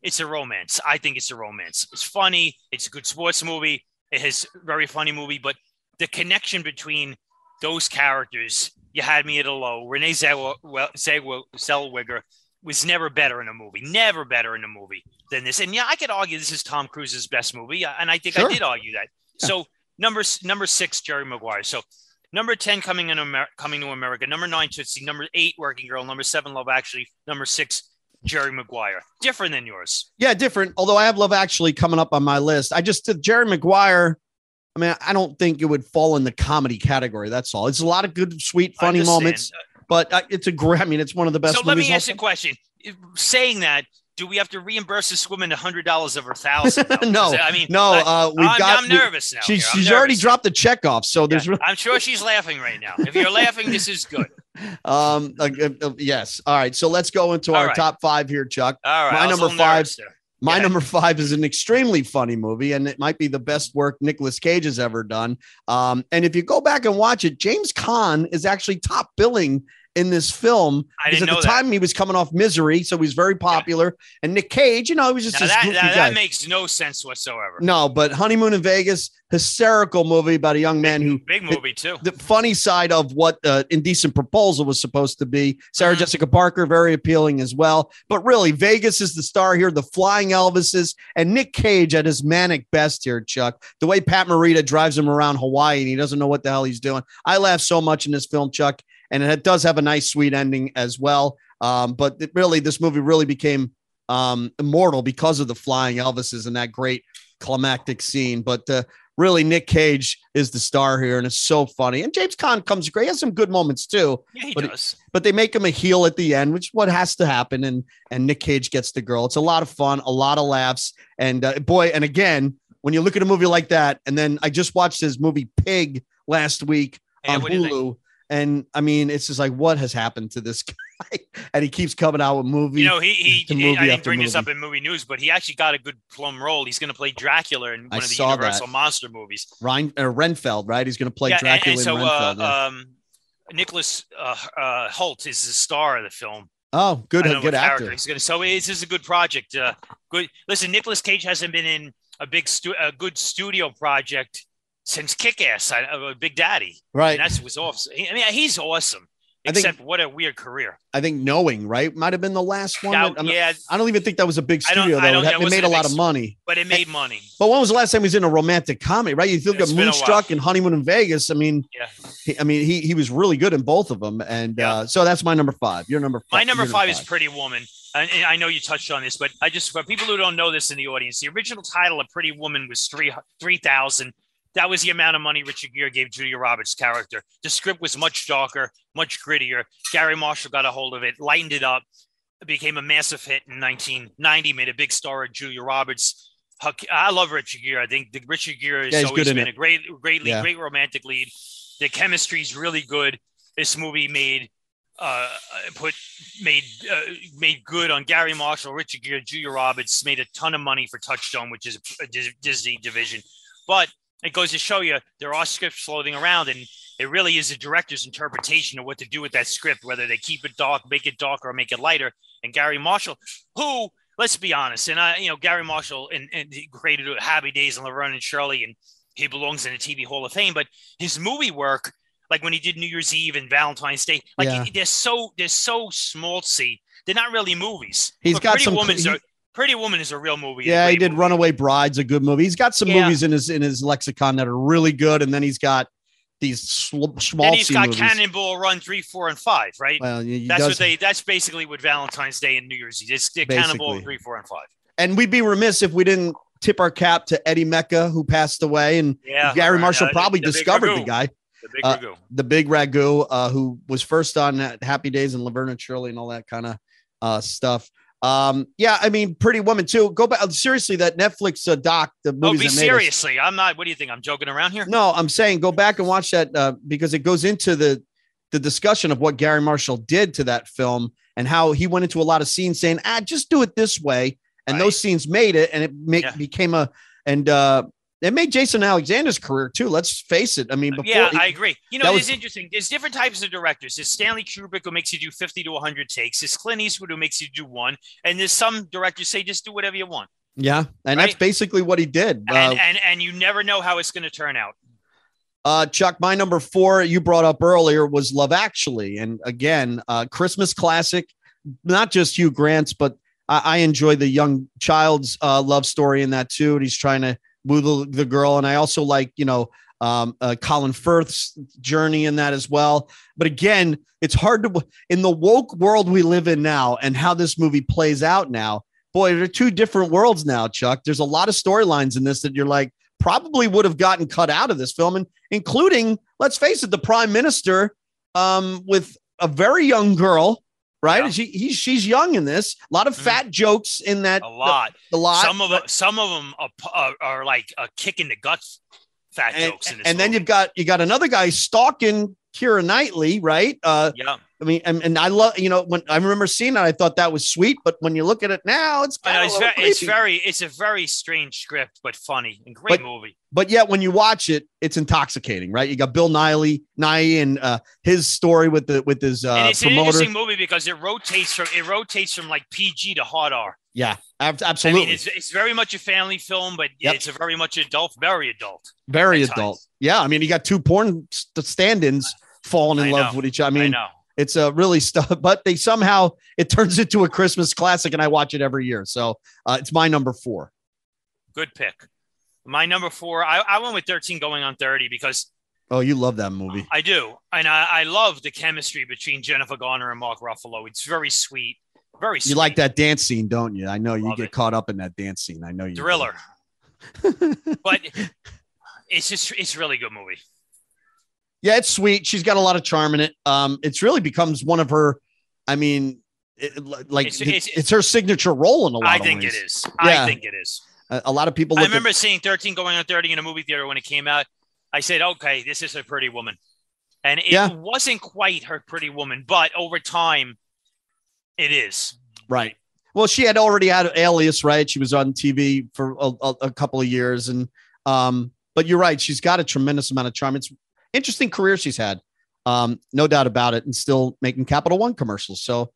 it's a romance. I think it's a romance. It's funny. It's a good sports movie. It has very funny movie, but the connection between those characters, you had me at a low. Renee Zellweger, was never better in a movie, never better in a movie than this. And yeah, I could argue this is Tom Cruise's best movie, uh, and I think Sure. I did argue that. Yeah. So number number six, Jerry Maguire. So number ten, coming in Amer- coming to America. Number nine, Tootsie. Number eight, Working Girl. Number seven, Love Actually. Number six, Jerry Maguire. Different than yours. Yeah, different. Although I have Love Actually coming up on my list. I just did Jerry Maguire. I mean, I don't think it would fall in the comedy category. That's all. It's a lot of good, sweet, funny moments. but uh, it's a great. I mean, it's one of the best. So let me ask you a question. Saying that, do we have to reimburse this woman a hundred dollars of her thousand? No, I mean, no, uh, we've I'm, got- I'm nervous now. She's, here. I'm already dropped the check off, so there's Yeah, I'm sure she's laughing right now. If you're laughing, this is good. um uh, uh, uh, yes. All right, so let's go into All our right. top five here, Chuck. All right. My number five- nervous. My Yeah. number five is an extremely funny movie, and it might be the best work Nicolas Cage has ever done. Um, and if you go back and watch it, James Caan is actually top billing in this film. I because didn't at know the that. time he was coming off Misery, so he was very popular. And Nick Cage, you know, he was just Now that, goofy that, makes no sense whatsoever. no, but Honeymoon in Vegas, hysterical movie about a young man who Big movie too. the funny side of what uh, Indecent Proposal was supposed to be. Sarah Mhm. Jessica Parker, very appealing as well. But really, Vegas is the star here, the Flying Elvises, and Nick Cage at his manic best here, Chuck. The way Pat Morita drives him around Hawaii and he doesn't know what the hell he's doing. I laugh so much in this film, Chuck, and it does have a nice, sweet ending as well. Um, but it really, this movie really became um, immortal because of the Flying Elvises and that great climactic scene. But uh, really, Nick Cage is the star here, and it's so funny. And James Caan comes great. He has some good moments too, Yeah, he but does. but they make him a heel at the end, which is what has to happen. And and Nick Cage gets the girl. It's a lot of fun, a lot of laughs, and uh, boy, and again, when you look at a movie like that, and then I just watched his movie Pig last week Yeah, on what you think? Hulu. And I mean, it's just like, what has happened to this guy? And he keeps coming out with movies. You know, he, he, he- movie I didn't bring this up in movie news, but he actually got a good plum role. He's going to play Dracula in one I of the saw Universal that. monster movies. Ryan uh, Renfield, right? He's going to play yeah, Dracula and, so in Renfield. uh, yeah. um, Nicholas uh, uh, Hoult is the star of the film. oh, good, good what character actor. He's gonna. So this is a good project. Uh, good. Listen, Nicolas Cage hasn't been in a big stu- a good studio project since Kick Ass, uh, Big Daddy. Right. And that was awesome. I mean, he's awesome. I think- Except what a weird career. I think knowing, right? Might have been the last one. That- yeah, I don't even think that was a big I don't- studio, I though. don't- It, that made a lot of money. but it made money. But when was the last time he was in a romantic comedy, right? You think of Moonstruck and Honeymoon in Vegas. I mean, Yeah. he, I mean, he he was really good in both of them. And Yeah. uh, so that's my number five. Your number five. My number your five is Pretty Woman. And and I know you touched on this, but I just for people who don't know this in the audience, the original title of Pretty Woman was three three thousand. That was the amount of money Richard Gere gave Julia Roberts' character. The script was much darker, much grittier. Garry Marshall got a hold of it, lightened it up. It became a massive hit in 1990. Made a big star of Julia Roberts. I love Richard Gere. I think the Richard Gere has Yeah, always been it. a great, great lead, Yeah. great romantic lead. The chemistry is really good. This movie made uh, put made uh, made good on Garry Marshall, Richard Gere, Julia Roberts, made a ton of money for Touchstone, which is a Disney division. But it goes to show you there are scripts floating around, and it really is a director's interpretation of what to do with that script, whether they keep it dark, make it darker, or make it lighter. And Garry Marshall, who let's be honest, and I, you know, Garry Marshall and, and he created Happy Days and Laverne and Shirley, and he belongs in the TV Hall of Fame. But his movie work, like when he did New Year's Eve and Valentine's Day, like Yeah. they're so they're so schmaltzy. They're not really movies. He's But got Pretty some- Woman's he- a, Pretty Woman is a real movie. Yeah, he did movie. Runaway Bride's a good movie. He's got some Yeah. movies in his in his lexicon that are really good, and then he's got these Then schmaltzy he's got movies. Cannonball Run three, four, and five. Right. Well, that's what they. That's basically what Valentine's Day and New Year's Eve. It's. Cannonball three, four, and five. and we'd be remiss if we didn't tip our cap to Eddie Mekka, who passed away, and Yeah. Gary right, Marshall uh, probably the big discovered the guy, The big Uh, ragu. the big ragu, uh, who was first on Happy Days and Laverne and Shirley and all that kind of uh, stuff. Um, yeah, I mean, Pretty Woman too. Go back seriously. That Netflix uh, doc, the Oh, be seriously. I'm not. What do you think? I'm joking around here. No, I'm saying go back and watch that uh, because it goes into the the discussion of what Garry Marshall did to that film and how he went into a lot of scenes saying, "Ah, just do it this way," and Right. those scenes made it, and it make, Yeah. became a and uh, it made Jason Alexander's career too. Let's face it. I mean, before yeah, I agree. You know, it's was- interesting. There's different types of directors. There's Stanley Kubrick who makes you do 50 to 100 takes. There's Clint Eastwood who makes you do one. And there's some directors say just do whatever you want. yeah, and that's basically what he did. Uh, And and, and you never know how it's going to turn out. Uh, Chuck, my number four you brought up earlier was Love Actually, and again, uh, Christmas classic. Not just Hugh Grant's, but I, I enjoy the young child's uh, love story in that too. And he's trying to woo the, the girl, and I also like you know um, uh, Colin Firth's journey in that as well. But again, it's hard to in the woke world we live in now, and how this movie plays out now. Boy, they're two different worlds now, Chuck. There's a lot of storylines in this that you're like probably would have gotten cut out of this film, and including, let's face it, the prime minister um, with a very young girl, right? Yeah. She he's she's young in this. A lot of Mhm. fat jokes in that. A lot. A lot. some of them, some of them are, are, are like a kick in the guts, fat and, jokes in this. and then you've got you got another guy stalking Keira Knightley, right? Uh, yeah, I mean, and, and I love you know when I remember seeing it, I thought that was sweet, but when you look at it now, it's kind know, of it's, very, it's very, it's a very strange script, but funny and great But- movie. but yet when you watch it, it's intoxicating, right? You got Bill Nighy, Nighy, and uh, his story with the with his uh, and it's an interesting movie because it rotates from it rotates from like PG to hard R. Yeah, ab- I absolutely, mean, it's, it's very much a family film, but Yep. it's a very much adult, very adult. very adult. times. Yeah, I mean, you got two porn stand-ins falling in I love know. with each other. I I, mean, know. it's a really stuff, but they somehow it turns into a Christmas classic, and I watch it every year. So uh, it's my number four. Good pick. My number four, I, I went with 13 going on 30 because Oh, you love that movie. I do. And I, I love the chemistry between Jennifer Garner and Mark Ruffalo. It's very sweet. Very sweet. You like that dance scene, don't you? I know you get it. caught up in that dance scene. I know you. do. thriller. but it's just it's a really good movie. Yeah, it's sweet. She's got a lot of charm in it. Um, it's really becomes one of her. I mean, it, like It's- it's, it's- her signature role in a lot I of think ways. it is. Yeah. I think it is. A, a lot of people I remember at seeing 13 going on 30 in a movie theater when it came out. I said, okay, this is a pretty woman. And it Yeah. wasn't quite her pretty woman, but over time, it is. right. Well, she had already had an Alias, right? She was on TV for a, a, couple of years, and um, but you're right. She's got a tremendous amount of charm. It's interesting career she's had, um, no doubt about it, and still making Capital One commercials. So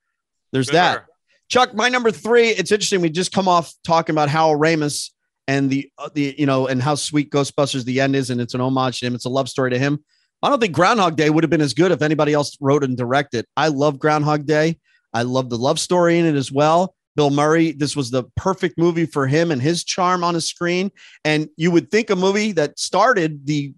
there's Good that. her. Chuck, my number three. It's interesting. We just come off talking about how Ramis and the uh, the you know and how sweet Ghostbusters the end is, and it's an homage to him. It's a love story to him. I don't think Groundhog Day would have been as good if anybody else wrote and directed. I love Groundhog Day. I love the love story in it as well. Bill Murray, this was the perfect movie for him and his charm on a screen. And you would think a movie that started the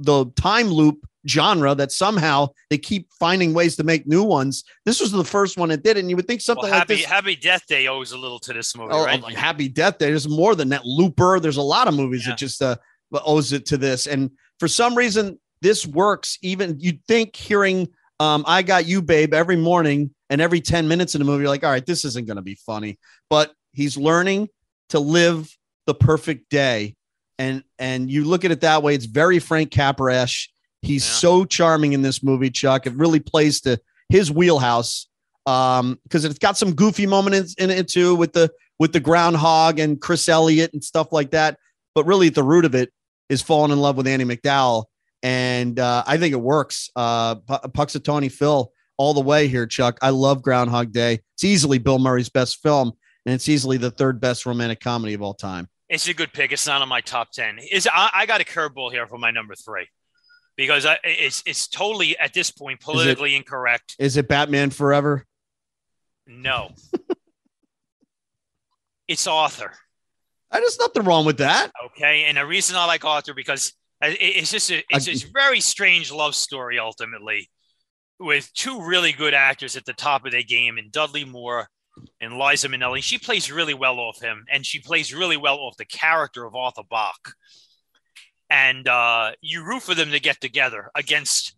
the time loop genre that somehow they keep finding ways to make new ones. This was the first one that did, it, and you would think something Well, like happy, this. happy Death Day owes a little to this movie, Oh, right? like Happy Death Day. There's more than that. Looper. There's a lot of movies Yeah. that just uh, owes it to this. And for some reason, this works. Even you'd think hearing um, "I Got You, Babe" every morning and every ten minutes in the movie, you're like, all right, this isn't going to be funny. But he's learning to live the perfect day, and and you look at it that way. It's very Frank Capra-esque. He's Yeah. so charming in this movie, Chuck. It really plays to his wheelhouse um because it's got some goofy moments in, in it too with the with the groundhog and Chris Elliott and stuff like that. But really, at the root of it is falling in love with Andie MacDowell, and uh, I think it works. Uh, P- Punxsutawney Phil all the way here, Chuck. I love Groundhog Day. It's easily Bill Murray's best film, and it's easily the third best romantic comedy of all time. It's a good pick. It's not on my top ten. Is I, I got a curveball here for my number three because I, it's it's totally at this point politically incorrect. Is it Batman Forever? No, it's Arthur. Uh, There's nothing wrong with that. Okay, and the reason I like Arthur because it- it's just a, it's I- a very strange love story ultimately, with two really good actors at the top of their game, and Dudley Moore and Liza Minnelli. She plays really well off him, and she plays really well off the character of Arthur Bach. And uh, you root for them to get together against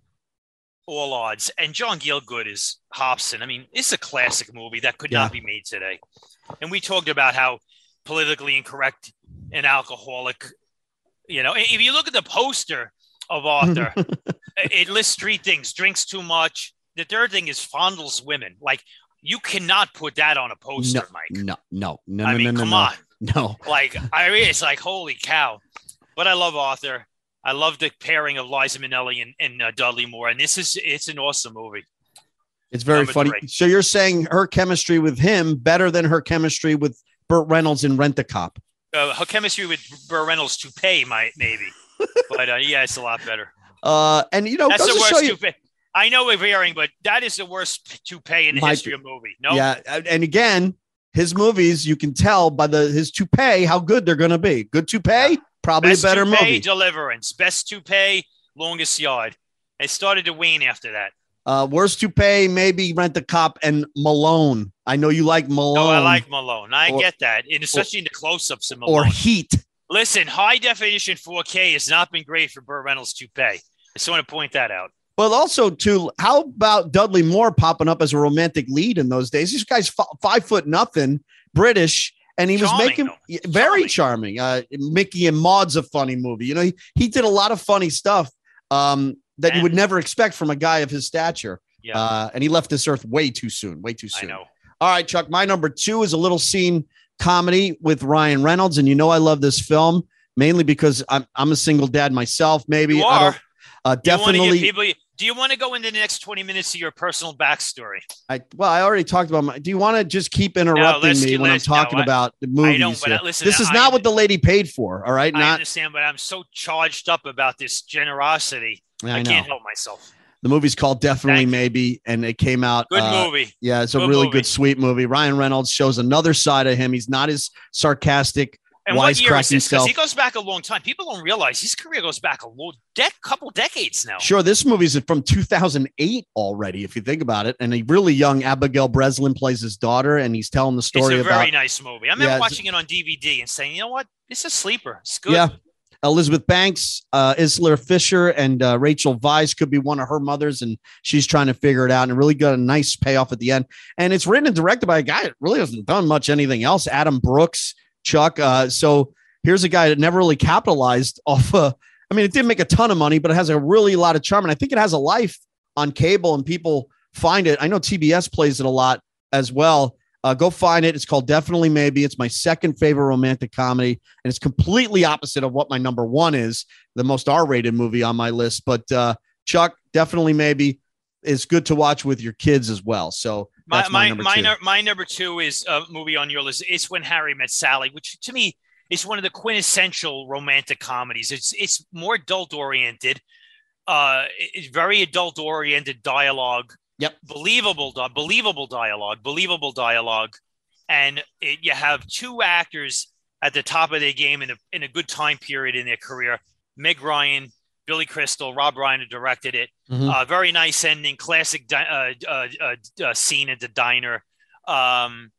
all odds. And John Gielgud is Hobson. I mean, it's a classic movie that could Yeah. not be made today. And we talked about how politically incorrect and alcoholic. You know, if you look at the poster of Arthur, it lists three things: drinks too much. The third thing is fondles women. Like you cannot put that on a poster, no, Mike. no, no, no, I no, mean, no, come no, on. no. Like I mean, it's like holy cow. But I love Arthur. I love the pairing of Liza Minnelli and, and uh, Dudley Moore, and this is it's an awesome movie. It's very Number funny. three. So you're saying her chemistry with him better than her chemistry with Burt Reynolds in Rent a Cop? Uh, her chemistry with Burt Reynolds to pay might maybe, but uh, yeah, it's a lot better. Uh, and you know, That's the to worst you, toupee. I know we're varying, but that is the worst toupee in the Might history of movie. No, yeah. And again, his movies, you can tell by the his toupee how good they're going to be. Good toupee, probably best a better toupee, movie. Deliverance, best toupee, longest yard. It started to wane after that. Uh, worst toupee, maybe Rent the Cop and Malone. I know you like Malone. No, I like Malone. I Or- get that, and especially in the close-ups of Malone. or Heat. Listen, high definition 4K has not been great for Burt Reynolds toupee. I just want to point that out. But also, too, how about Dudley Moore popping up as a romantic lead in those days? This guy's f- five foot nothing, British, and he Charming, was making though. very charming. Uh, Micki and Maude's a funny movie. You know, he, he did a lot of funny stuff um, that you would never expect from a guy of his stature. Yeah, Uh, and he left this earth way too soon, way too soon. I know. All right, Chuck. My number two is a little scene comedy with Ryan Reynolds, and you know I love this film mainly because I'm I'm a single dad myself. Maybe You are. Uh, Do you want to definitely. people? Do you want to go into the next twenty minutes of your personal backstory? I well, I already talked about my. Do you want to just keep interrupting let's me when I'm no, talking I- about the movies? I don't, but? I- listen, this is I- not what the lady paid for. All right, I not. understand, but I'm so charged up about this generosity. I, can't help myself. The movie's called Definitely Thank you. Maybe, and it came out. Good uh, movie. Yeah, it's a Good really movie. good, sweet movie. Ryan Reynolds shows another side of him. He's not as sarcastic. And what year is this? Because he goes back a long time. People don't realize his career goes back a long, dec- couple decades now. Sure, this movie's from 2008 already, if you think about it. And a really young Abigail Breslin plays his daughter, and he's telling the story. It's a about very nice movie. I remember Yeah, watching it on DVD and saying, you know what? It's a sleeper. It's good. Yeah. Elizabeth Banks, uh, Isla Fisher, and uh, Rachel Weisz could be one of her mothers, and she's trying to figure it out. And really got a nice payoff at the end. And it's written and directed by a guy that really hasn't done much anything else, Adam Brooks, Chuck. Uh, so here's a guy that never really capitalized off. Uh, I mean, it didn't make a ton of money, but it has a really lot of charm, and I think it has a life on cable, and people find it. I know TBS plays it a lot as well. Uh, go find it. It's called Definitely Maybe. It's my second favorite romantic comedy, and it's completely opposite of what my number one is, the most R-rated movie on my list. But uh, Chuck, Definitely Maybe is good to watch with your kids as well. So My my, my number my, two. my number two is a movie on your list. It's When Harry Met Sally, which to me is one of the quintessential romantic comedies. It's it's more adult oriented. Uh, it's very adult oriented dialogue. Yep. Believable, di- believable dialogue, believable dialogue, and it, you have two actors at the top of their game in a in a good time period in their career. Meg Ryan, Billy Crystal, Rob Reiner who directed it. Mhm. Uh, very nice ending, classic di- uh, uh, uh, uh, scene at the diner. Um,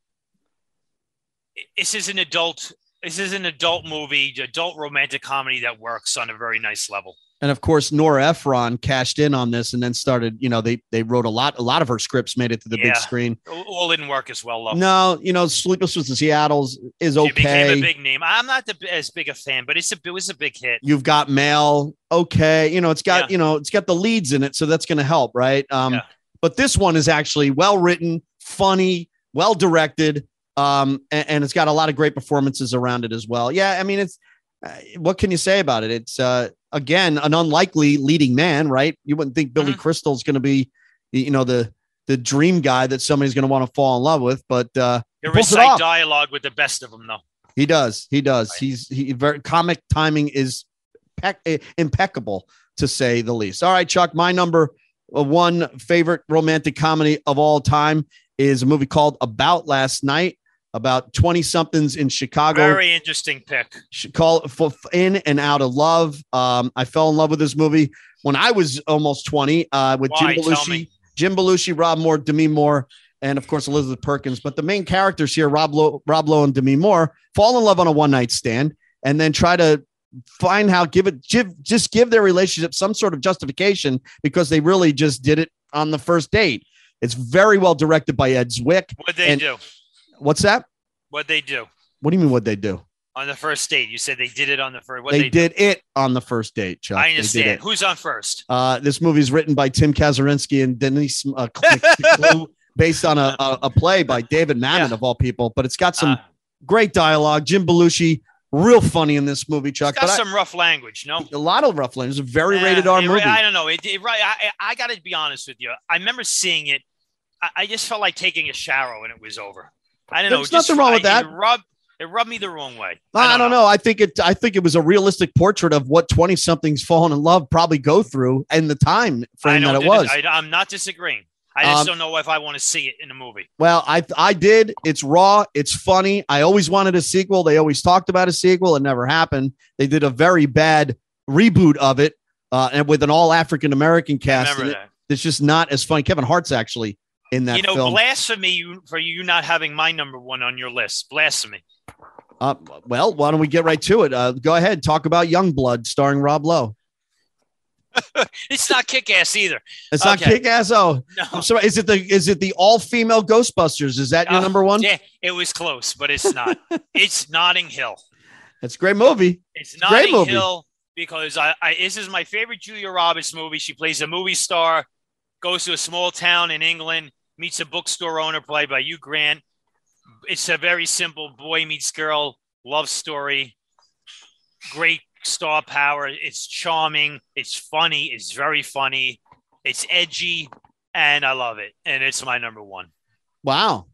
this is an adult. This is an adult movie, adult romantic comedy that works on a very nice level. And of course, Nora Ephron cashed in on this and then started, you know, they they wrote a lot, a lot of her scripts made it to the big screen. All didn't work as well, though. No, you know, Sleepless with the Seattle's is It became okay. a big name. I'm not the, as big a fan, but it's a it was a big hit. You've got mail, okay. You know, it's got, Yeah. you know, it's got the leads in it, so that's going to help, right? Um, Yeah. but this one is actually well written, funny, well directed, um, and, and it's got a lot of great performances around it as well. Yeah, I mean, it's uh, what can you say about it? It's uh, again an unlikely leading man, right? You wouldn't think Billy Mhm. Crystal's going to be, you know, the the dream guy that somebody's going to want to fall in love with, but uh, pulls recite dialogue with the best of them, though. he does. He does. Right. He's he very comic timing is eh, impeccable to say the least. All right, Chuck. My number uh, one favorite romantic comedy of all time is a movie called About Last Night. About twenty somethings in Chicago. Very interesting pick. Call for in and out of love. Um, I fell in love with this movie when I was almost twenty uh, with Why? Jim Belushi. Jim Belushi, Rob Moore, Demi Moore, and of course Elizabeth Perkins. But the main characters here, Rob Lowe, Rob Lowe and Demi Moore, fall in love on a one night stand and then try to find how give it give, just give their relationship some sort of justification because they really just did it on the first date. It's very well directed by Ed Zwick. What'd they And- do? What's that? What'd they do What do you mean? What they do? on the first date? You said they did it on the first. What they, they, do? did it on the first date, Chuck. I understand. it. Who's on first? Uh, this movie is written by Tim Kazurinsky and Denise uh, based on a, a, a play by David Mamet Yeah. of all people. But it's got some Uh, great dialogue. Jim Belushi, real funny in this movie, it's Chuck. got But I- some rough language. No, a lot of rough language. It's a very Yeah, rated R it- movie. I don't know. It, it- right. I, I I got to be honest with you. I remember seeing it. I, I just felt like taking a shower when it was over. I don't know. There's nothing wrong with I- that. It rubbed, it rubbed me the wrong way. I, don't know. I think it. I think it was a realistic portrait of what twenty somethings falling in love probably go through and the time I frame that it was. I, I'm not disagreeing. I just Um, don't know if I want to see it in a movie. Well, I I did. It's raw. It's funny. I always wanted a sequel. They always talked about a sequel. It never happened. They did a very bad reboot of it, uh, and with an all African American cast. in Remember that. It's just not as funny. Kevin Hart's actually in that You know, film. blasphemy for you not having my number one on your list. Blasphemy. Uh, well, why don't we get right to it? Uh, go ahead. Talk about young blood starring Rob Lowe. it's not kick ass either. It's not kick ass. Oh, No. I'm sorry. Is it the is it the all female Ghostbusters? Is that your Uh, number one? Yeah, it was close, but it's not. it's Notting Hill. It's a great movie. It's a great Notting movie. Hill because I, I this is my favorite Julia Roberts movie. She plays a movie star, goes to a small town in England, meets a bookstore owner played by Hugh Grant. It's a very simple boy meets girl love story. Great star power. It's charming. It's funny. It's very funny. It's edgy, and I love it. And it's my number one. Wow,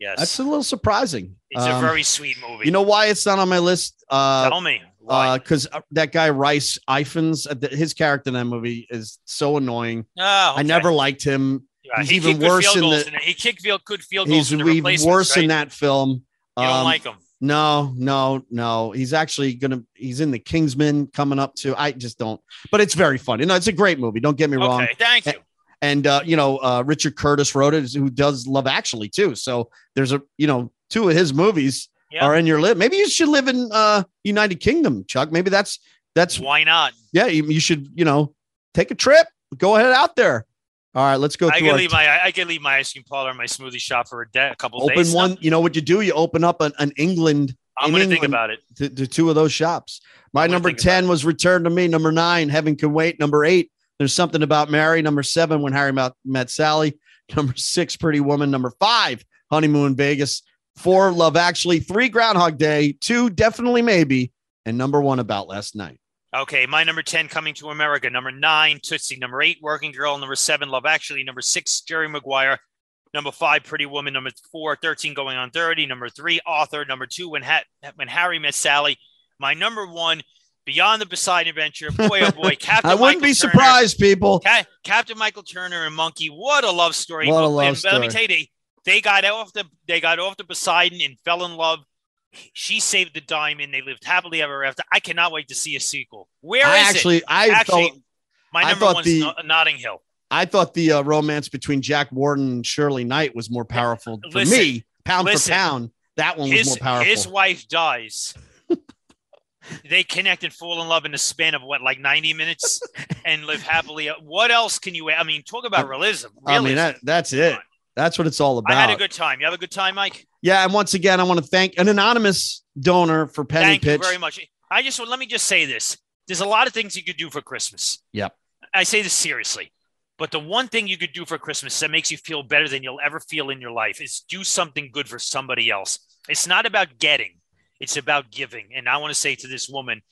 Yes, that's a little surprising. it's a Um, very sweet movie. You know why it's not on my list? Uh, tell me why. because that guy Rhys Ifans, uh, his character in that movie is so annoying. oh, I never liked him. He's he even worse in the- in it. He kicked field good field goals He's even worse in that film. You don't Um, like him. No, no, no. He's actually gonna. He's in the Kingsman coming up too. I just don't. But it's very funny. No, it's a great movie. Don't get me wrong. Okay, thank you. And uh, you know, uh, Richard Curtis wrote it, who does Love Actually too. So there's a you know two of his movies Yeah. are in your list. Maybe you should live in uh United Kingdom, Chuck. Maybe that's that's Why not? yeah. You, you should you know take a trip. Go ahead out there. All right, let's go I can leave my I can leave my ice cream parlor and my smoothie shop for a, day, a couple open days. Open one. You know what you do? You open up an, an England I'm in going to think about it. to, to two of those shops. My I'm number 10 was Return to Me. Number nine, Heaven Can Wait. Number eight, There's Something About Mary. Number seven, When Harry Met, Met Sally. Number six, Pretty Woman. Number five, Honeymoon Vegas. Four, Love Actually. Three, Groundhog Day. Two, Definitely Maybe. And number one, About Last Night. Okay, my number 10, Coming to America. Number nine, Tootsie. Number eight, Working Girl. Number seven, Love Actually. Number six, Jerry Maguire. Number five, Pretty Woman. Number four, 13 Going on 30. Number three, Arthur. Number two, When, ha- when Harry Met Sally. My number one, Beyond the Poseidon Adventure. Boy, oh boy, Captain I wouldn't Michael be Turner. surprised, people. Ca- Captain Michael Turner and Monkey. What a love story! What a And love Let me tell you, they, they got off the they got off the Poseidon and fell in love. She saved the diamond. They lived happily ever after. I cannot wait to see a sequel. Where is I it? actually, I Actually, My number thought one's the- No- Notting Hill. I thought the uh, romance between Jack Warden and Shirley Knight was more powerful for Listen, me. Pound listen. for pound, that one was His more powerful. his wife dies. they connect and fall in love in the span of what, like ninety minutes, and live happily. What else can you? I mean, talk about realism. I mean, that, that's it. That's what it's all about. I had a good time. You have a good time, Mike. Yeah, and once again, I want to thank an anonymous donor for Penny Pitch. Thank Pitch. you very much. I just let me just say this: there's a lot of things you could do for Christmas. Yep. I say this seriously, but the one thing you could do for Christmas that makes you feel better than you'll ever feel in your life is do something good for somebody else. It's not about getting; it's about giving. And I want to say to this woman,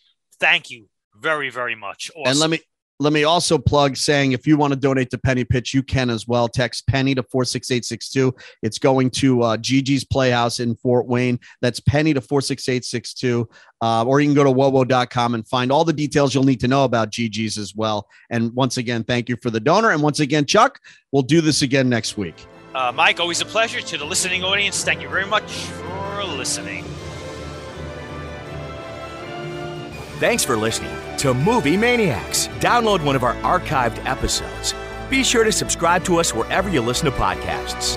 thank you very, very much. And let me let me also plug saying if you want to donate to Penny Pitch, you can as well. Text Penny to 46862. It's going to uh, Gigi's Playhouse in Fort Wayne. That's Penny to 46862. Uh, or you can go to wowo.com and find all the details you'll need to know about Gigi's as well. And once again, thank you for the donor. And once again, Chuck, we'll do this again next week. Uh, Mike, always a pleasure. To the listening audience, thank you very much for listening. Thanks for listening to Movie Maniacs. Download one of our archived episodes. Be sure to subscribe to us wherever you listen to podcasts.